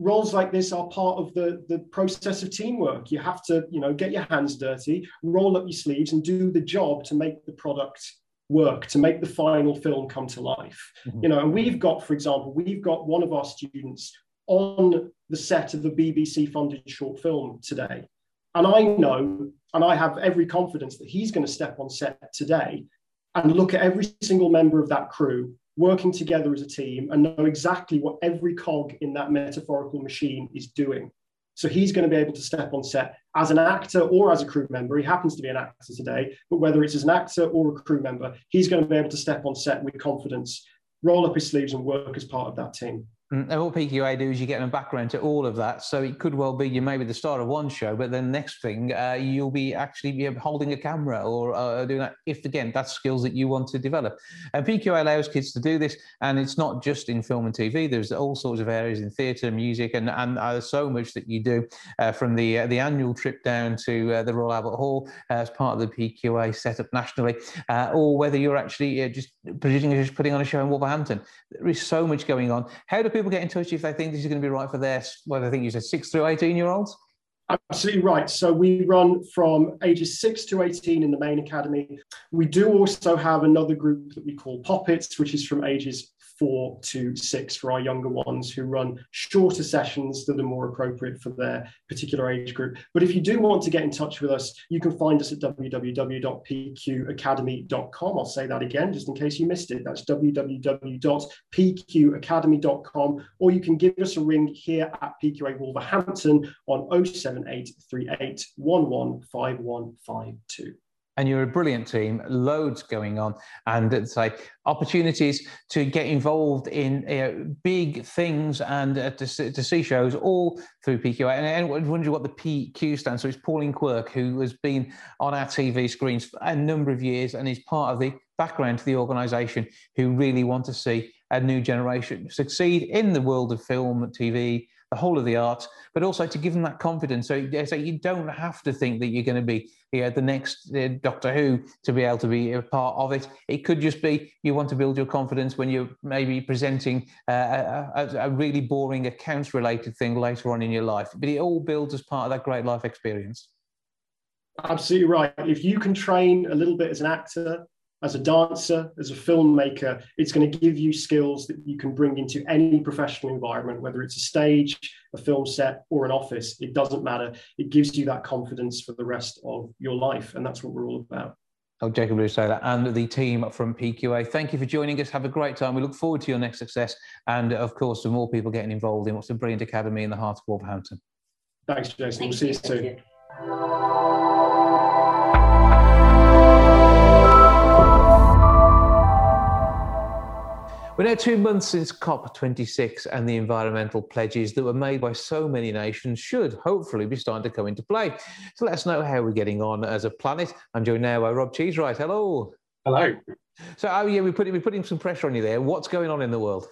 roles like this are part of the, the process of teamwork. You have to you know get your hands dirty roll up your sleeves and do the job to make the product work to make the final film come to life. Mhm. You know, and we've got, for example, we've got one of our students on the set of a BBC funded short film today. And I know, and I have every confidence that he's going to step on set today and look at every single member of that crew working together as a team and know exactly what every cog in that metaphorical machine is doing. So he's going to be able to step on set as an actor or as a crew member. He happens to be an actor today, but whether it's as an actor or a crew member, he's going to be able to step on set with confidence, roll up his sleeves, and work as part of that team. Mm, And what PQA do is you get a background to all of that. So it could well be you may be the star of one show, but then next thing uh, you'll be actually be holding a camera or uh, doing that. If again, that's skills that you want to develop. And PQA allows kids to do this, and it's not just in film and TV. There's all sorts of areas in theatre, music, and and uh, so much that you do uh, from the uh, the annual trip down to uh, the Royal Albert Hall as part of the PQA setup nationally, or whether you're actually just producing just putting on a show in Wolverhampton. There is so much going on. How do people get in touch if they think this is going to be right for their, well, I think you said six through 18 year olds? Absolutely right. So we run from ages 6 to 18 in the main academy. We do also have another group that we call Poppets, which is from ages 4 to 6 for our younger ones who run shorter sessions that are more appropriate for their particular age group. But if you do want to get in touch with us, you can find us at www.pqacademy.com. I'll say that again just in case you missed it. That's www.pqacademy.com, or you can give us a ring here at PQA Wolverhampton on 07838 115152 and you're a brilliant team, loads going on, and it's like opportunities to get involved in you know, big things and uh, to, to see shows all through PQA. And anyone wondering what the PQ stands for? It's Pauline Quirk, who has been on our TV screens for a number of years and is part of the background to the organisation who really want to see a new generation succeed in the world of film, and TV, the whole of the arts, but also to give them that confidence. So, so you don't have to think that you're going to be you know, the next uh, Doctor Who to be able to be a part of it. It could just be you want to build your confidence when you're maybe presenting uh, a, a, a really boring accounts related thing later on in your life. But it all builds as part of that great life experience. Absolutely right. If you can train a little bit as an actor, as a dancer, as a filmmaker, it's going to give you skills that you can bring into any professional environment, whether it's a stage, a film set, or an office. It doesn't matter. It gives you that confidence for the rest of your life. And that's what we're all about. Oh, Jacob Lewis Taylor and the team from PQA. Thank you for joining us. Have a great time. We look forward to your next success. And of course, to more people getting involved in what's a brilliant academy in the heart of Wolverhampton. Thanks, Jason. We'll see you soon. We're now two months since COP26 and the environmental pledges that were made by so many nations should hopefully be starting to come into play. So let us know how we're getting on as a planet. I'm joined now by Rob Cheesewright. Hello. Hello. So, oh yeah, we're putting, we're putting some pressure on you there. What's going on in the world?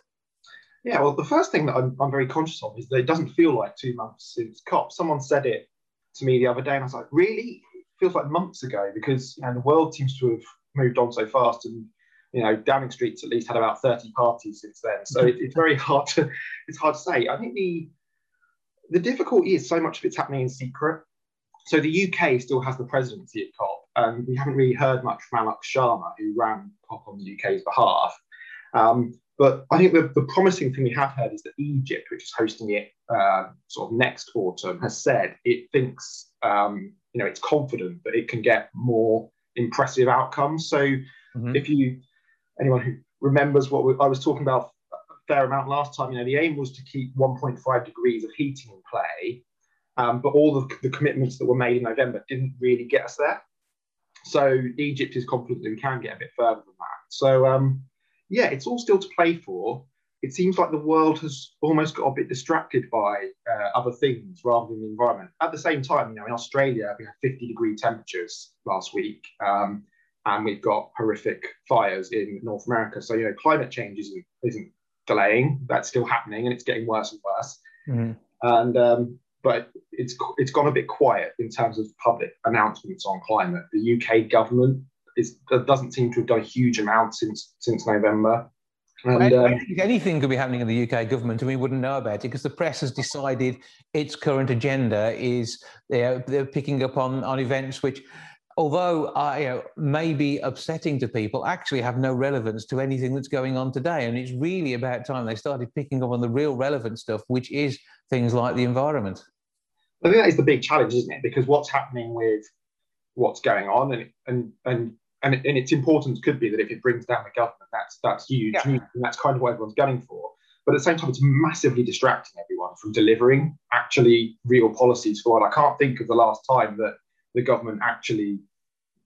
Yeah, well, the first thing that I'm, I'm very conscious of is that it doesn't feel like two months since COP. Someone said it to me the other day, and I was like, really? It feels like months ago because you know, the world seems to have moved on so fast and you know, Downing Street's at least had about 30 parties since then. So it, it's very hard to it's hard to say. I think the the difficulty is so much of it's happening in secret. So the UK still has the presidency at COP, and we haven't really heard much from Alok Sharma, who ran COP on the UK's behalf. Um, but I think the, the promising thing we have heard is that Egypt, which is hosting it uh, sort of next autumn, has said it thinks, um, you know, it's confident that it can get more impressive outcomes. So Mhm. if you anyone who remembers what we, I was talking about a fair amount last time, you know, the aim was to keep 1.5 degrees of heating in play, um, but all the, the commitments that were made in November didn't really get us there. So Egypt is confident that we can get a bit further than that. So um, yeah, it's all still to play for. It seems like the world has almost got a bit distracted by uh, other things rather than the environment. At the same time, you know, in Australia we had 50 degree temperatures last week. Um, and we've got horrific fires in North America. So you know, climate change isn't isn't delaying; that's still happening, and it's getting worse and worse. Mhm. And um, but it's it's gone a bit quiet in terms of public announcements on climate. The UK government is doesn't seem to have done a huge amount since since November. And Well, um, anything- anything could be happening in the UK government and we wouldn't know about it because the press has decided its current agenda is you know, they're picking up on, on events which although uh, you know, may be upsetting to people, actually have no relevance to anything that's going on today. And it's really about time they started picking up on the real relevant stuff, which is things like the environment. I think that is the big challenge, isn't it? Because what's happening with what's going on, and and and and, and its importance could be that if it brings down the government, that's that's huge, Yeah. and that's kind of what everyone's gunning for. But at the same time, it's massively distracting everyone from delivering actually real policies forward. I can't think of the last time that the government actually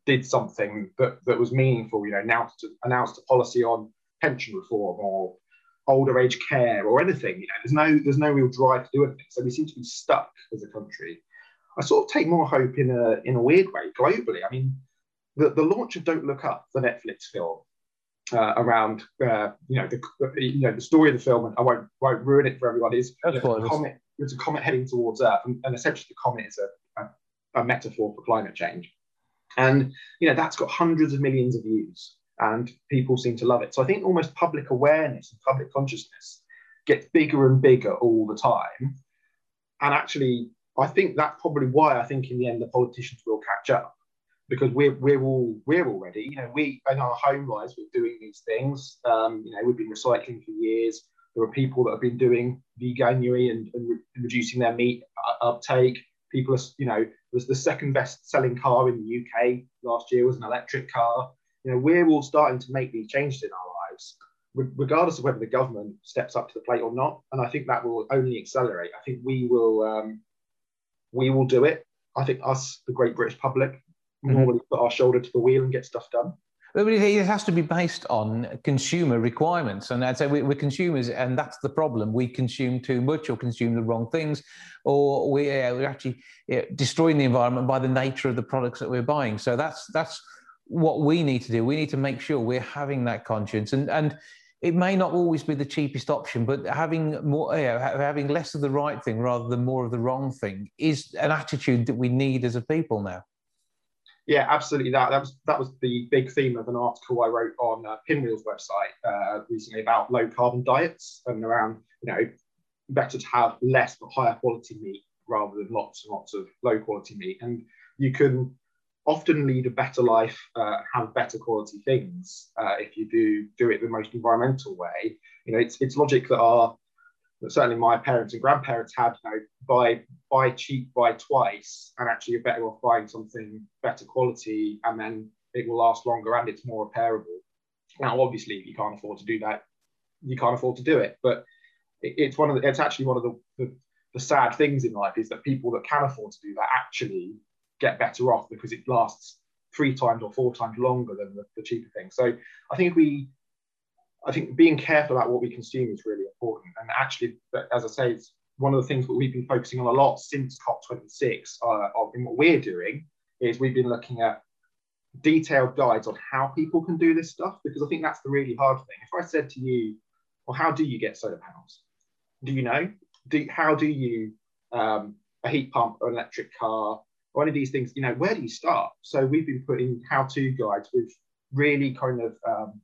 did something that, that was meaningful. You know, announced announced a policy on pension reform or older age care or anything. You know, there's no there's no real drive to do anything. So we seem to be stuck as a country. I sort of take more hope in a in a weird way globally. I mean, the, the launch of Don't Look Up, the Netflix film, uh, around uh, you know the you know the story of the film, and I won't won't ruin it for everyone. Is Of you know, course. comet it's a comet heading towards Earth, and, and essentially the comet is a, a, metaphor for climate change, and you know that's got hundreds of millions of views, and people seem to love it. So I think almost public awareness and public consciousness gets bigger and bigger all the time, and actually I think that's probably why I think in the end the politicians will catch up because we're we're all we're already. You know, we in our home lives we're doing these things. Um, you know, we've been recycling for years. There are people that have been doing veganuary and, and re- reducing their meat uptake. People are, you know, was the second best selling car in the UK last year was an electric car. You know, we're all starting to make these changes in our lives, regardless of whether the government steps up to the plate or not. And I think that will only accelerate. I think we will um, we will do it. I think us, the great British public, normally put our shoulder to the wheel and get stuff done. It has to be based on consumer requirements. And I'd say we- we're consumers, and that's the problem. We consume too much or consume the wrong things, or we, uh, we're actually uh, destroying the environment by the nature of the products that we're buying. So that's, that's what we need to do. We need to make sure we're having that conscience. And, and it may not always be the cheapest option, but having more, you know, having less of the right thing rather than more of the wrong thing is an attitude that we need as a people now. Yeah, absolutely. That that was that was the big theme of an article I wrote on uh, Pinwheel's website uh, recently about low carbon diets and around you know better to have less but higher quality meat rather than lots and lots of low quality meat, and you can often lead a better life, uh, have better quality things uh, if you do do it the most environmental way. You know, it's it's logic that our that certainly my parents and grandparents had, you know, buy buy cheap, buy twice, and actually you're better off buying something better quality, and then it will last longer and it's more repairable. Now, obviously, if you can't afford to do that, you can't afford to do it. But it, it's one of the, it's actually one of the, the the sad things in life is that people that can afford to do that actually get better off because it lasts three times or four times longer than the, the cheaper thing. So I think if we I think being careful about what we consume is really important. And actually, as I say, it's one of the things that we've been focusing on a lot since COP26 uh, of- in what we're doing is we've been looking at detailed guides on how people can do this stuff because I think that's the really hard thing. If I said to you, well, how do you get solar panels? Do you know? Do, how do you um, a heat pump or an electric car or any of these things? You know, where do you start? So we've been putting how-to guides with really kind of um,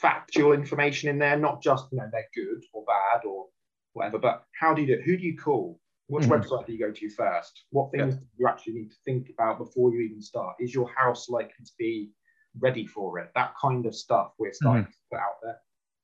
factual information in there, not just you know they're good or bad or whatever, but how do you do it? Who do you call? Which Mhm. website do you go to first? What things do you actually need to think about before you even start? Is your house likely to be ready for it? That kind of stuff we're starting to put out there.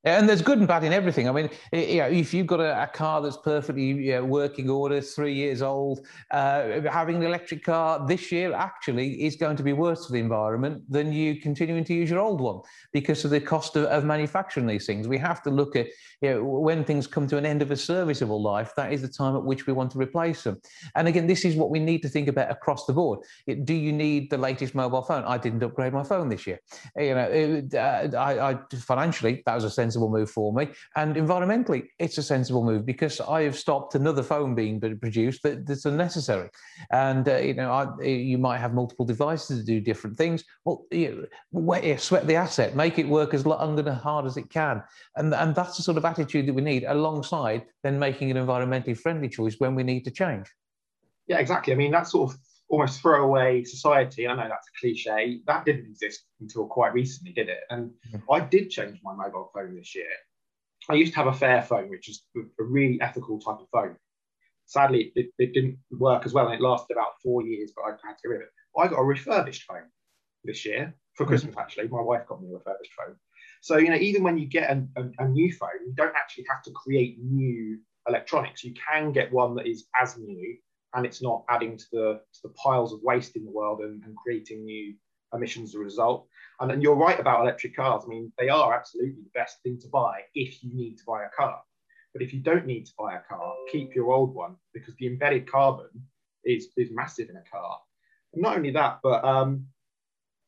And there's good and bad in everything. I mean, you know, if you've got a, a car that's perfectly you know, working order, three years old, uh, having an electric car this year actually is going to be worse for the environment than you continuing to use your old one because of the cost of, of manufacturing these things. We have to look at you know, when things come to an end of a serviceable life, that is the time at which we want to replace them. And again, this is what we need to think about across the board. It- do you need the latest mobile phone? I didn't upgrade my phone this year. You know, it, uh, I, I financially that was a sensible move for me, and environmentally it's a sensible move because I have stopped another phone being produced that, that's unnecessary. And uh, you know, I, you might have multiple devices to do different things. Well, you know, sweat the asset, make it work as long and hard as it can, and and that's the sort of attitude that we need alongside then making an environmentally friendly choice when we need to change. Yeah, exactly. I mean, that sort of almost throwaway society. I know that's a cliche. That didn't exist until quite recently, did it? And I did change my mobile phone this year. I used to have a Fairphone, which is a really ethical type of phone. sadly, it, it, didn't work as well, and it lasted about four years. But I had to get rid of it. I got a refurbished phone this year for mm. Christmas. Actually, my wife got me a refurbished phone. So you know, even when you get a, a, a new phone, you don't actually have to create new electronics. You can get one that is as new and it's not adding to the, to the piles of waste in the world and, and creating new emissions as a result. And, and, you're right about electric cars. I mean, they are absolutely the best thing to buy if you need to buy a car. But if you don't need to buy a car, keep your old one because the embedded carbon is, is massive in a car. And not only that, but um,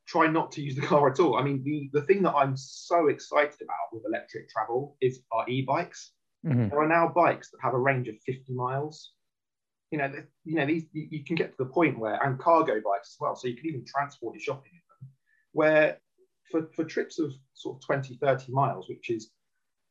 try not to use the car at all. I mean, the, the thing that I'm so excited about with electric travel is our e-bikes. Mm-hmm. There are now bikes that have a range of 50 miles you know, you know, these you can get to the point where and cargo bikes as well, so you can even transport your shopping in them. Where for, for trips of sort of 20, 30 miles, which is,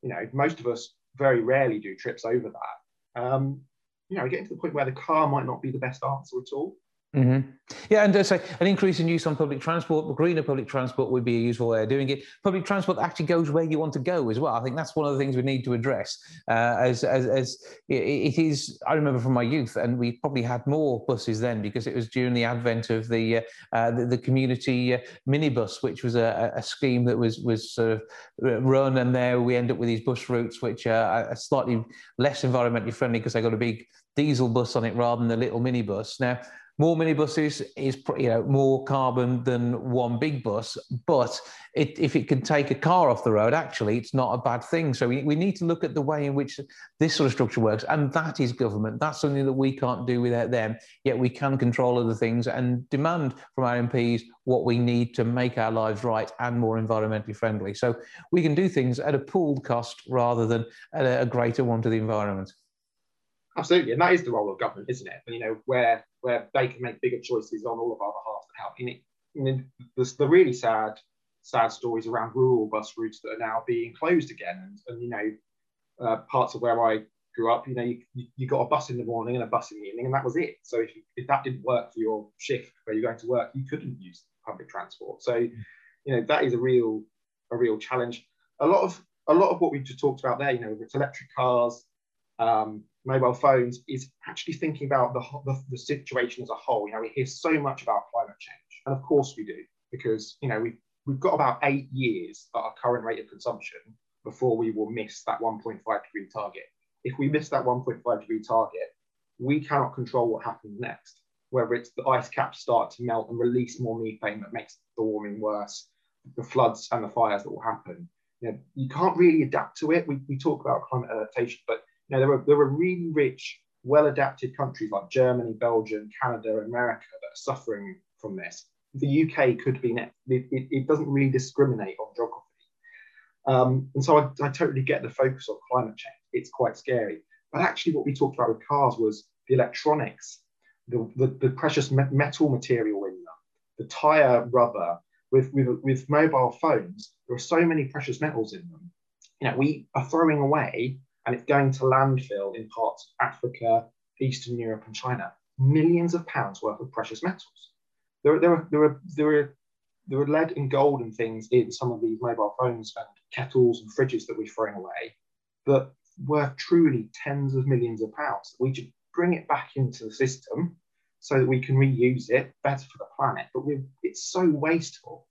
you know, most of us very rarely do trips over that. Um, you know, getting to the point where the car might not be the best answer at all. Mm-hmm. Yeah, and so an increase in use on public transport, greener public transport would be a useful way of doing it. Public transport actually goes where you want to go as well. I think that's one of the things we need to address. Uh, as, as, as it is, I remember from my youth, and we probably had more buses then because it was during the advent of the uh, uh the, the, community uh, minibus, which was a, a, scheme that was was sort of uh, run, and there we end up with these bus routes which are slightly less environmentally friendly because they got a big diesel bus on it rather than the little minibus. Now more minibuses is you know more carbon than one big bus but it, if it can take a car off the road actually it's not a bad thing. So we, we need to look at the way in which this sort of structure works and that is government. That's something that we can't do without them. Yet we can control other things and demand from our mps what we need to make our lives right and more environmentally friendly. So we can do things at a pooled cost rather than at a greater one to the environment. Absolutely, and that is the role of government, isn't it? and You know, where where they can make bigger choices on all of our behalf to help. In it, in the, the really sad sad stories around rural bus routes that are now being closed again, and, and you know, uh, parts of where I grew up, you know, you, you got a bus in the morning and a bus in the evening, and that was it. So if you, if that didn't work for your shift where you're going to work, you couldn't use public transport. So, you know, that is a real a real challenge. A lot of a lot of what we just talked about there, you know, it's electric cars, um, mobile phones is actually thinking about the, the, the, situation as a whole. You know, we hear so much about climate change, and of course we do, because you know we've we've got about eight years at our current rate of consumption before we will miss that 1.5 degree target. If we miss that 1.5 degree target, we cannot control what happens next. Whether it's the ice caps start to melt and release more methane that makes the warming worse, the floods and the fires that will happen. You, know, you can't really adapt to it. We, we talk about climate adaptation, but you know, there are there are really rich, well-adapted countries like Germany, Belgium, Canada, America that are suffering from this. The UK could be next. It, it, it doesn't really discriminate on geography. Um, and so I, I totally get the focus on climate change. It's quite scary. But actually, what we talked about with cars was the electronics, the, the, the precious me metal material in them, the tire rubber. With, with, with mobile phones, there are so many precious metals in them. You know, we are throwing away and it's going to landfill in parts of Africa, Eastern Europe, and China. Millions of pounds worth of precious metals. There, there, are, there, are, there, are, there are lead and gold and things in some of these mobile phones and kettles and fridges that we're throwing away that worth truly tens of millions of pounds. We should bring it back into the system so that we can reuse it better for the planet. But it's so wasteful.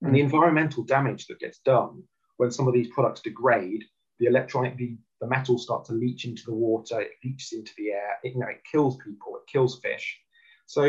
And the mm. environmental damage that gets done when some of these products degrade, the electronic, the the metals start to leach into the water, it leaches into the air, it, you know, it kills people, it kills fish. So,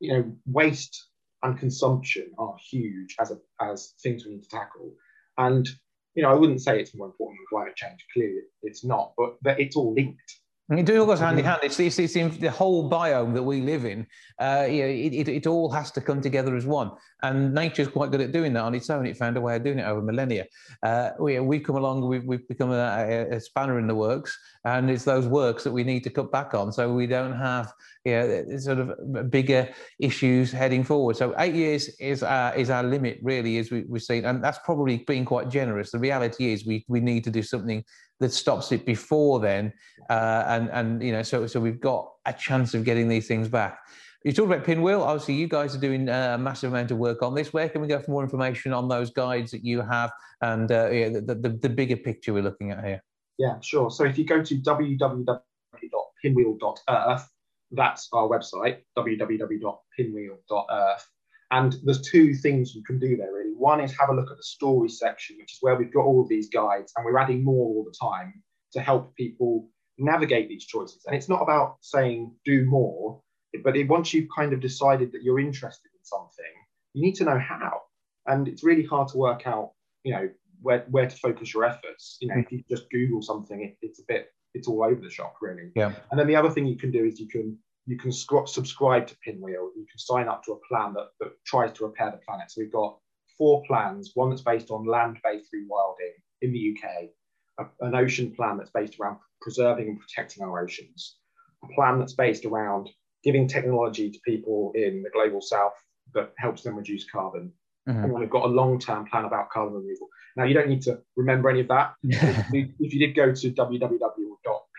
you know, waste and consumption are huge as a, as things we need to tackle. And, you know, I wouldn't say it's more important than climate change. Clearly, it's not, but it's all linked. It do all goes hand in hand. It's, it's, it's in the whole biome that we live in. Uh, you know, it, it, it, all has to come together as one. And nature's quite good at doing that on its own. It found a way of doing it over millennia. Uh, we, we've come along, we've, we've become a, a, spanner in the works, and it's those works that we need to cut back on so we don't have you know, sort of bigger issues heading forward. So eight years is our, is our limit, really, as we, we've seen. And that's probably being quite generous. The reality is we, we need to do something that stops it before then. Uh, and, and, you know, so, so we've got a chance of getting these things back. You talked about Pinwheel. Obviously, you guys are doing uh, a massive amount of work on this. Where can we go for more information on those guides that you have and uh, yeah, the, the, the bigger picture we're looking at here? Yeah, sure. So if you go to www.pinwheel.earth, That's our website, www.pinwheel.earth. And there's two things you can do there really. One is have a look at the story section, which is where we've got all of these guides, and we're adding more all the time to help people navigate these choices. And it's not about saying do more, but it, once you've kind of decided that you're interested in something, you need to know how. And it's really hard to work out, you know, where, where to focus your efforts. You know, if you just Google something, it, it's a bit, it's all over the shop, really. Yeah. And then the other thing you can do is you can you can subscribe to Pinwheel. You can sign up to a plan that, that tries to repair the planet. So we've got four plans. One that's based on land-based rewilding in the UK, a, an ocean plan that's based around preserving and protecting our oceans, a plan that's based around giving technology to people in the global south that helps them reduce carbon. Mm-hmm. And we've got a long-term plan about carbon removal. Now you don't need to remember any of that. if, you, if you did go to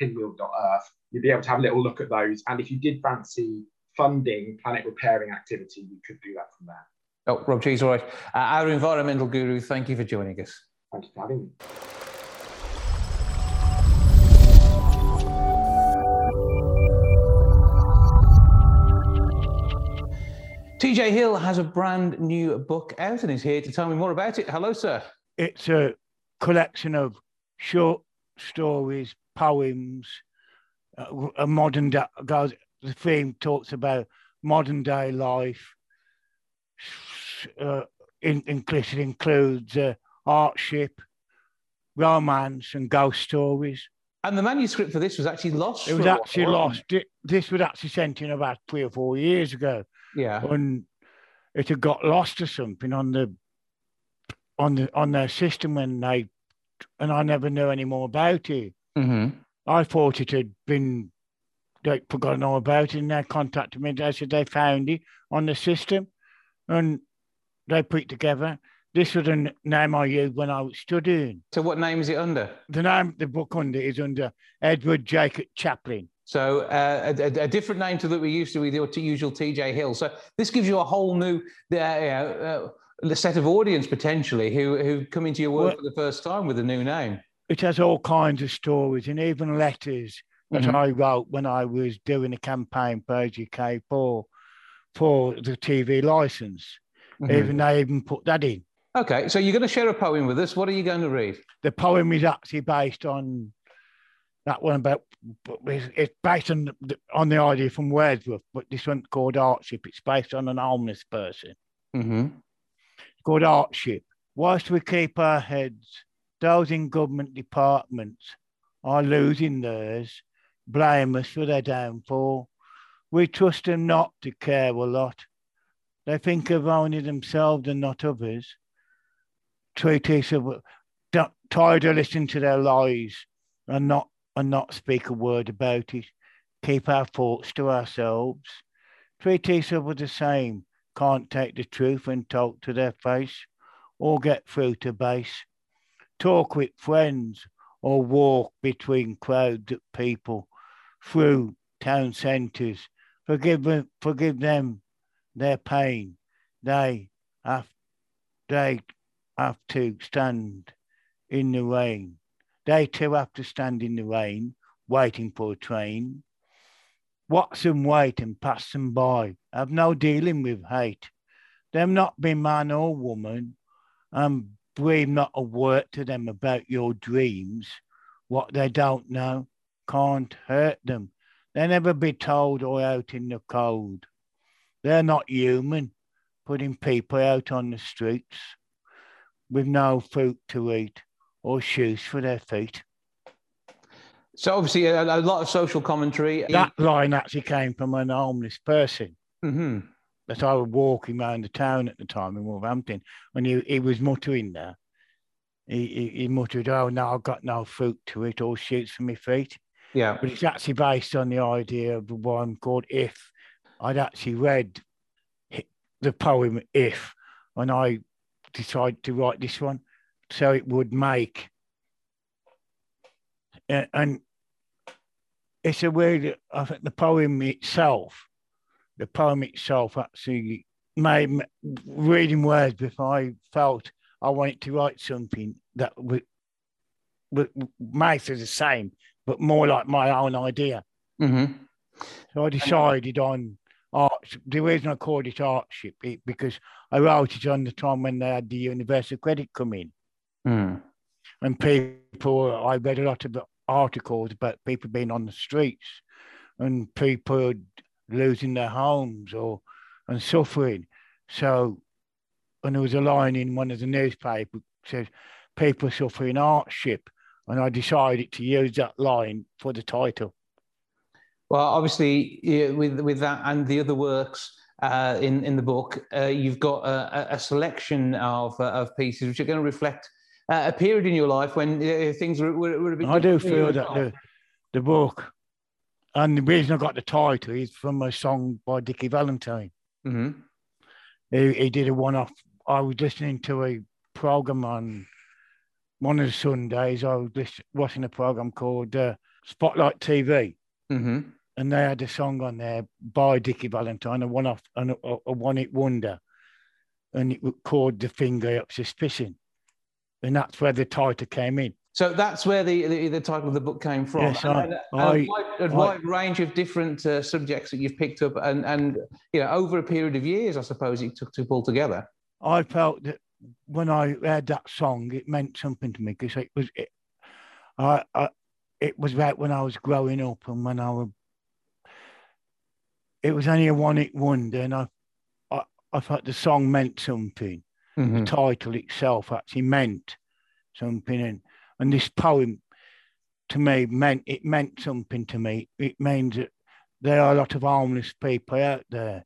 www.pinwheel.earth, you'd be able to have a little look at those. And if you did fancy funding planet repairing activity, you could do that from there. Oh, Rob Cheesewright. Uh, our environmental guru, thank you for joining us. Thank you for having me. TJ Hill has a brand new book out and is here to tell me more about it. Hello, sir. It's a collection of short stories, poems, uh, a modern day. The theme talks about modern day life. Uh, in, it includes uh, artship, romance, and ghost stories. And the manuscript for this was actually lost. It was actually lost. This was actually sent in about three or four years ago. Yeah. And it had got lost or something on the on the on their system when they and I never knew any more about it. Mm-hmm. I thought it had been they forgotten all about it and they contacted me. They said they found it on the system and they put it together. This was a name I used when I was studying. So what name is it under? The name the book under is under Edward Jacob Chaplin. So uh, a, a, different name to that we used to with your usual TJ Hill. So this gives you a whole new uh, uh, set of audience potentially who who come into your work well, for the first time with a new name. It has all kinds of stories and even letters that mm-hmm. I wrote when I was doing a campaign for UK for for the TV license. Mm-hmm. Even they even put that in. Okay, so you're going to share a poem with us. What are you going to read? The poem is actually based on that one about it's based on the, on the idea from Wordsworth, but this one's called Artship. It's based on an homeless person. Mm-hmm. It's called Artship. Whilst we keep our heads, those in government departments are losing theirs, blame us for their downfall. We trust them not to care a lot. They think of only themselves and not others. Treat of tired of listening to their lies and not and not speak a word about it. Keep our thoughts to ourselves. Treat each other the same. Can't take the truth and talk to their face or get through to base. Talk with friends or walk between crowds of people through town centres. Forgive them, forgive them their pain. They have, they have to stand in the rain. They too have to stand in the rain, waiting for a train. Watch them wait and pass them by. Have no dealing with hate. Them not be man or woman, and breathe not a word to them about your dreams. What they don't know can't hurt them. They never be told or out in the cold. They're not human, putting people out on the streets with no food to eat or shoes for their feet. So obviously, a, a lot of social commentary. That line actually came from an homeless person mm-hmm. That I was walking around the town at the time in Wolverhampton, and he, he was muttering there. He, he, he muttered, "Oh no, I've got no food to it. All shoots from my feet." Yeah, but it's actually based on the idea of the one called "If." I'd actually read the poem "If," and I decided to write this one so it would make and it's a weird I think the poem itself the poem itself actually made reading words before I felt I wanted to write something that would, would make it the same but more like my own idea Mm-hmm. So I decided on art. The reason I called it artship it, because I wrote it on the time when they had the universal credit come in, Mm. and people. I read a lot of articles about people being on the streets and people losing their homes or and suffering. So, and there was a line in one of the newspapers says people suffering hardship, and I decided to use that line for the title. Well, obviously, yeah, with with that and the other works uh, in in the book, uh, you've got a, a selection of uh, of pieces which are going to reflect uh, a period in your life when uh, things were, were, were a bit. I do different for you feel that the, the book, and the reason I got the title is from a song by Dickie Valentine. Mhm. He, he did a one off. I was listening to a program on one of the Sundays. I was lis- watching a program called uh, Spotlight TV, Mhm. and they had a song on there by Dickie Valentine, a one off a, a one hit wonder, and it was called The Finger of Suspicion. And that's where the title came in. So that's where the, the, the title of the book came from. Yes, and, I- and I- a wide, a I- wide range of different uh, subjects that you've picked up, and, and you know over a period of years, I suppose it took to pull together. I felt that when I heard that song, it meant something to me because it was it, I, I it was about when I was growing up and when I was it was only a one hit wonder and I, I I thought the song meant something. Mhm. The title itself actually meant something and, and this poem to me meant it meant something to me. It means that there are a lot of homeless people out there.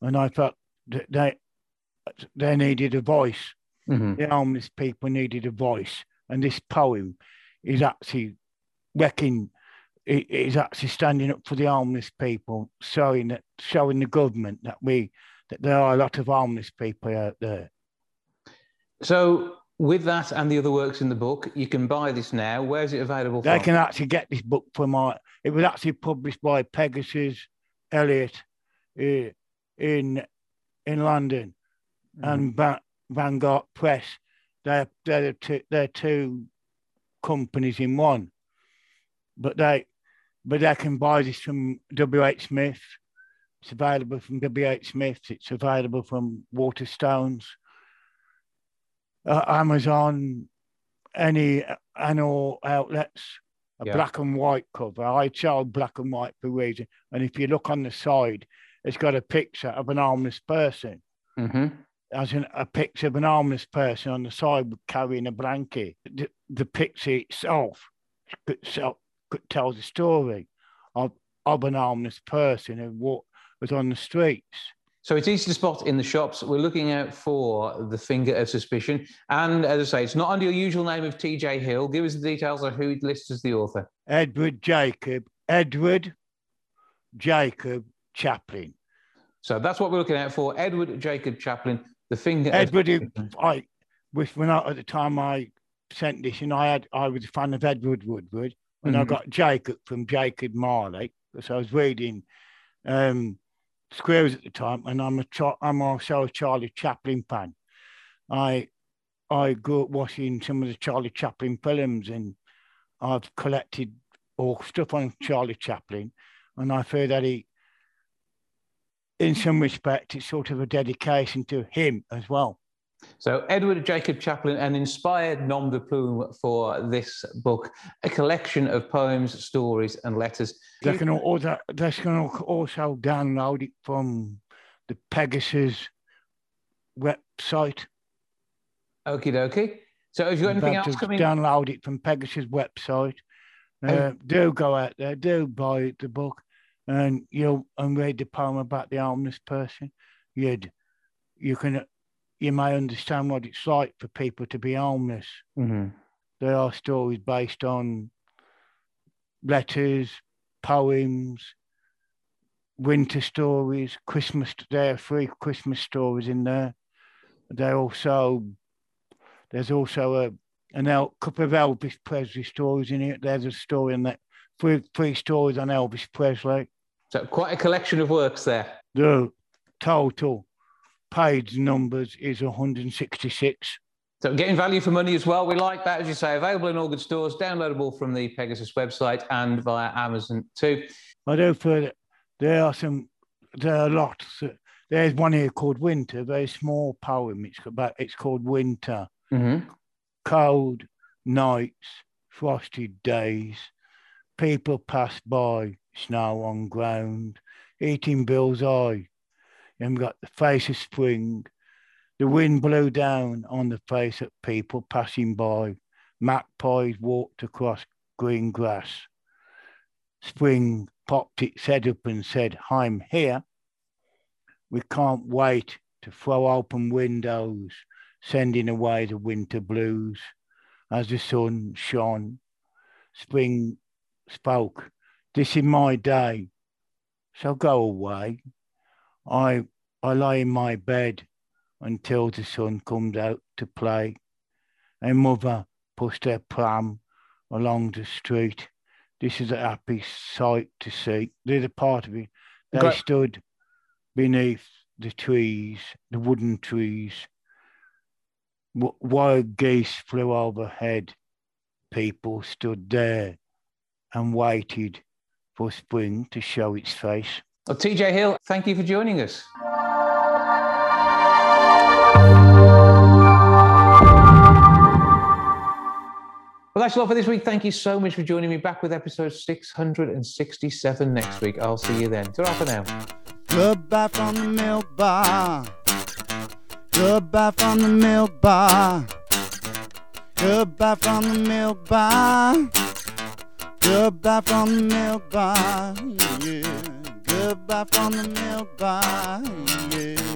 And I thought that they they needed a voice. Mhm. The homeless people needed a voice. And this poem is actually wrecking, it is actually standing up for the homeless people, showing that showing the government that we that there are a lot of homeless people out there. So with that and the other works in the book, you can buy this now. Where's it available? They from? can actually get this book from my. It was actually published by Pegasus Elliot uh, in in London and Va- Vanguard Press. They're they're two, they're two companies in one, but they but they can buy this from W. H. Smith. It's available from W. H. Smith. It's available from Waterstones, uh, Amazon, any annual outlets. A Yeah. black and white cover. I chose black and white for reason. And if you look on the side, it's got a picture of an armless person. Mhm. As in a picture of an armless person on the side carrying a blanket. The, the picture itself could, sell, could tell the story of, of an armless person who walk, was on the streets. So it's easy to spot in the shops. We're looking out for the finger of suspicion. And as I say, it's not under your usual name of TJ Hill. Give us the details of who it lists as the author. Edward Jacob, Edward Jacob Chaplin. So that's what we're looking out for. Edward Jacob Chaplin, the finger. of Edward, who-. I was when I, at the time I sent this, and I had I was a fan of Edward Woodward, and I Mhm. got Jacob from Jacob Marley because I was reading um, Squares at the time, and I'm a I'm also a Charlie Chaplin fan. I I grew up watching some of the Charlie Chaplin films, and I've collected all stuff on Charlie Chaplin, and I feel that he, in some respect, it's sort of a dedication to him as well. So Edward Jacob Chaplin, an inspired nom de plume for this book, a collection of poems, stories, and letters. They can also they can also download it from the Pegasus website. Okie dokie. So have you got anything else just coming? Download it from Pegasus website. Oh. Uh, do go out there, do buy the book, and you'll and read the poem about the homeless person. You'd you can you may understand what it's like for people to be homeless. Mhm. There are stories based on letters, poems, winter stories, Christmas. There are three Christmas stories in there. There also there's also a an El, couple of Elvis Presley stories in it. There's a story in that three three stories on Elvis Presley. So quite a collection of works there. The total page numbers is 166. So getting value for money as well. We like that, as you say, available in all good stores, downloadable from the Pegasus website and via Amazon too. I do feel that there are some, there are lots. There's one here called Winter, very small poem. It's about, it's called Winter. Mm-hmm. Cold nights, frosted days, people pass by, snow on ground, eating Bill's eye. And we got the face of spring. The wind blew down on the face of people passing by. Magpies walked across green grass. Spring popped its head up and said, I'm here. We can't wait to throw open windows, sending away the winter blues. As the sun shone, spring spoke, This is my day, so go away. I, I lie in my bed until the sun comes out to play. And mother pushed her pram along the street. This is a happy sight to see. There's a part of it. They Great. stood beneath the trees, the wooden trees. Wild geese flew overhead. People stood there and waited for spring to show its face. Well, TJ Hill, thank you for joining us. Well, that's a lot for this week. Thank you so much for joining me back with episode 667 next week. I'll see you then. Ta for now. Goodbye from the milk bar. Goodbye from the milk bar. Goodbye from the milk bar. Goodbye from the milk bar. Yeah. Goodbye from the milk. Yeah.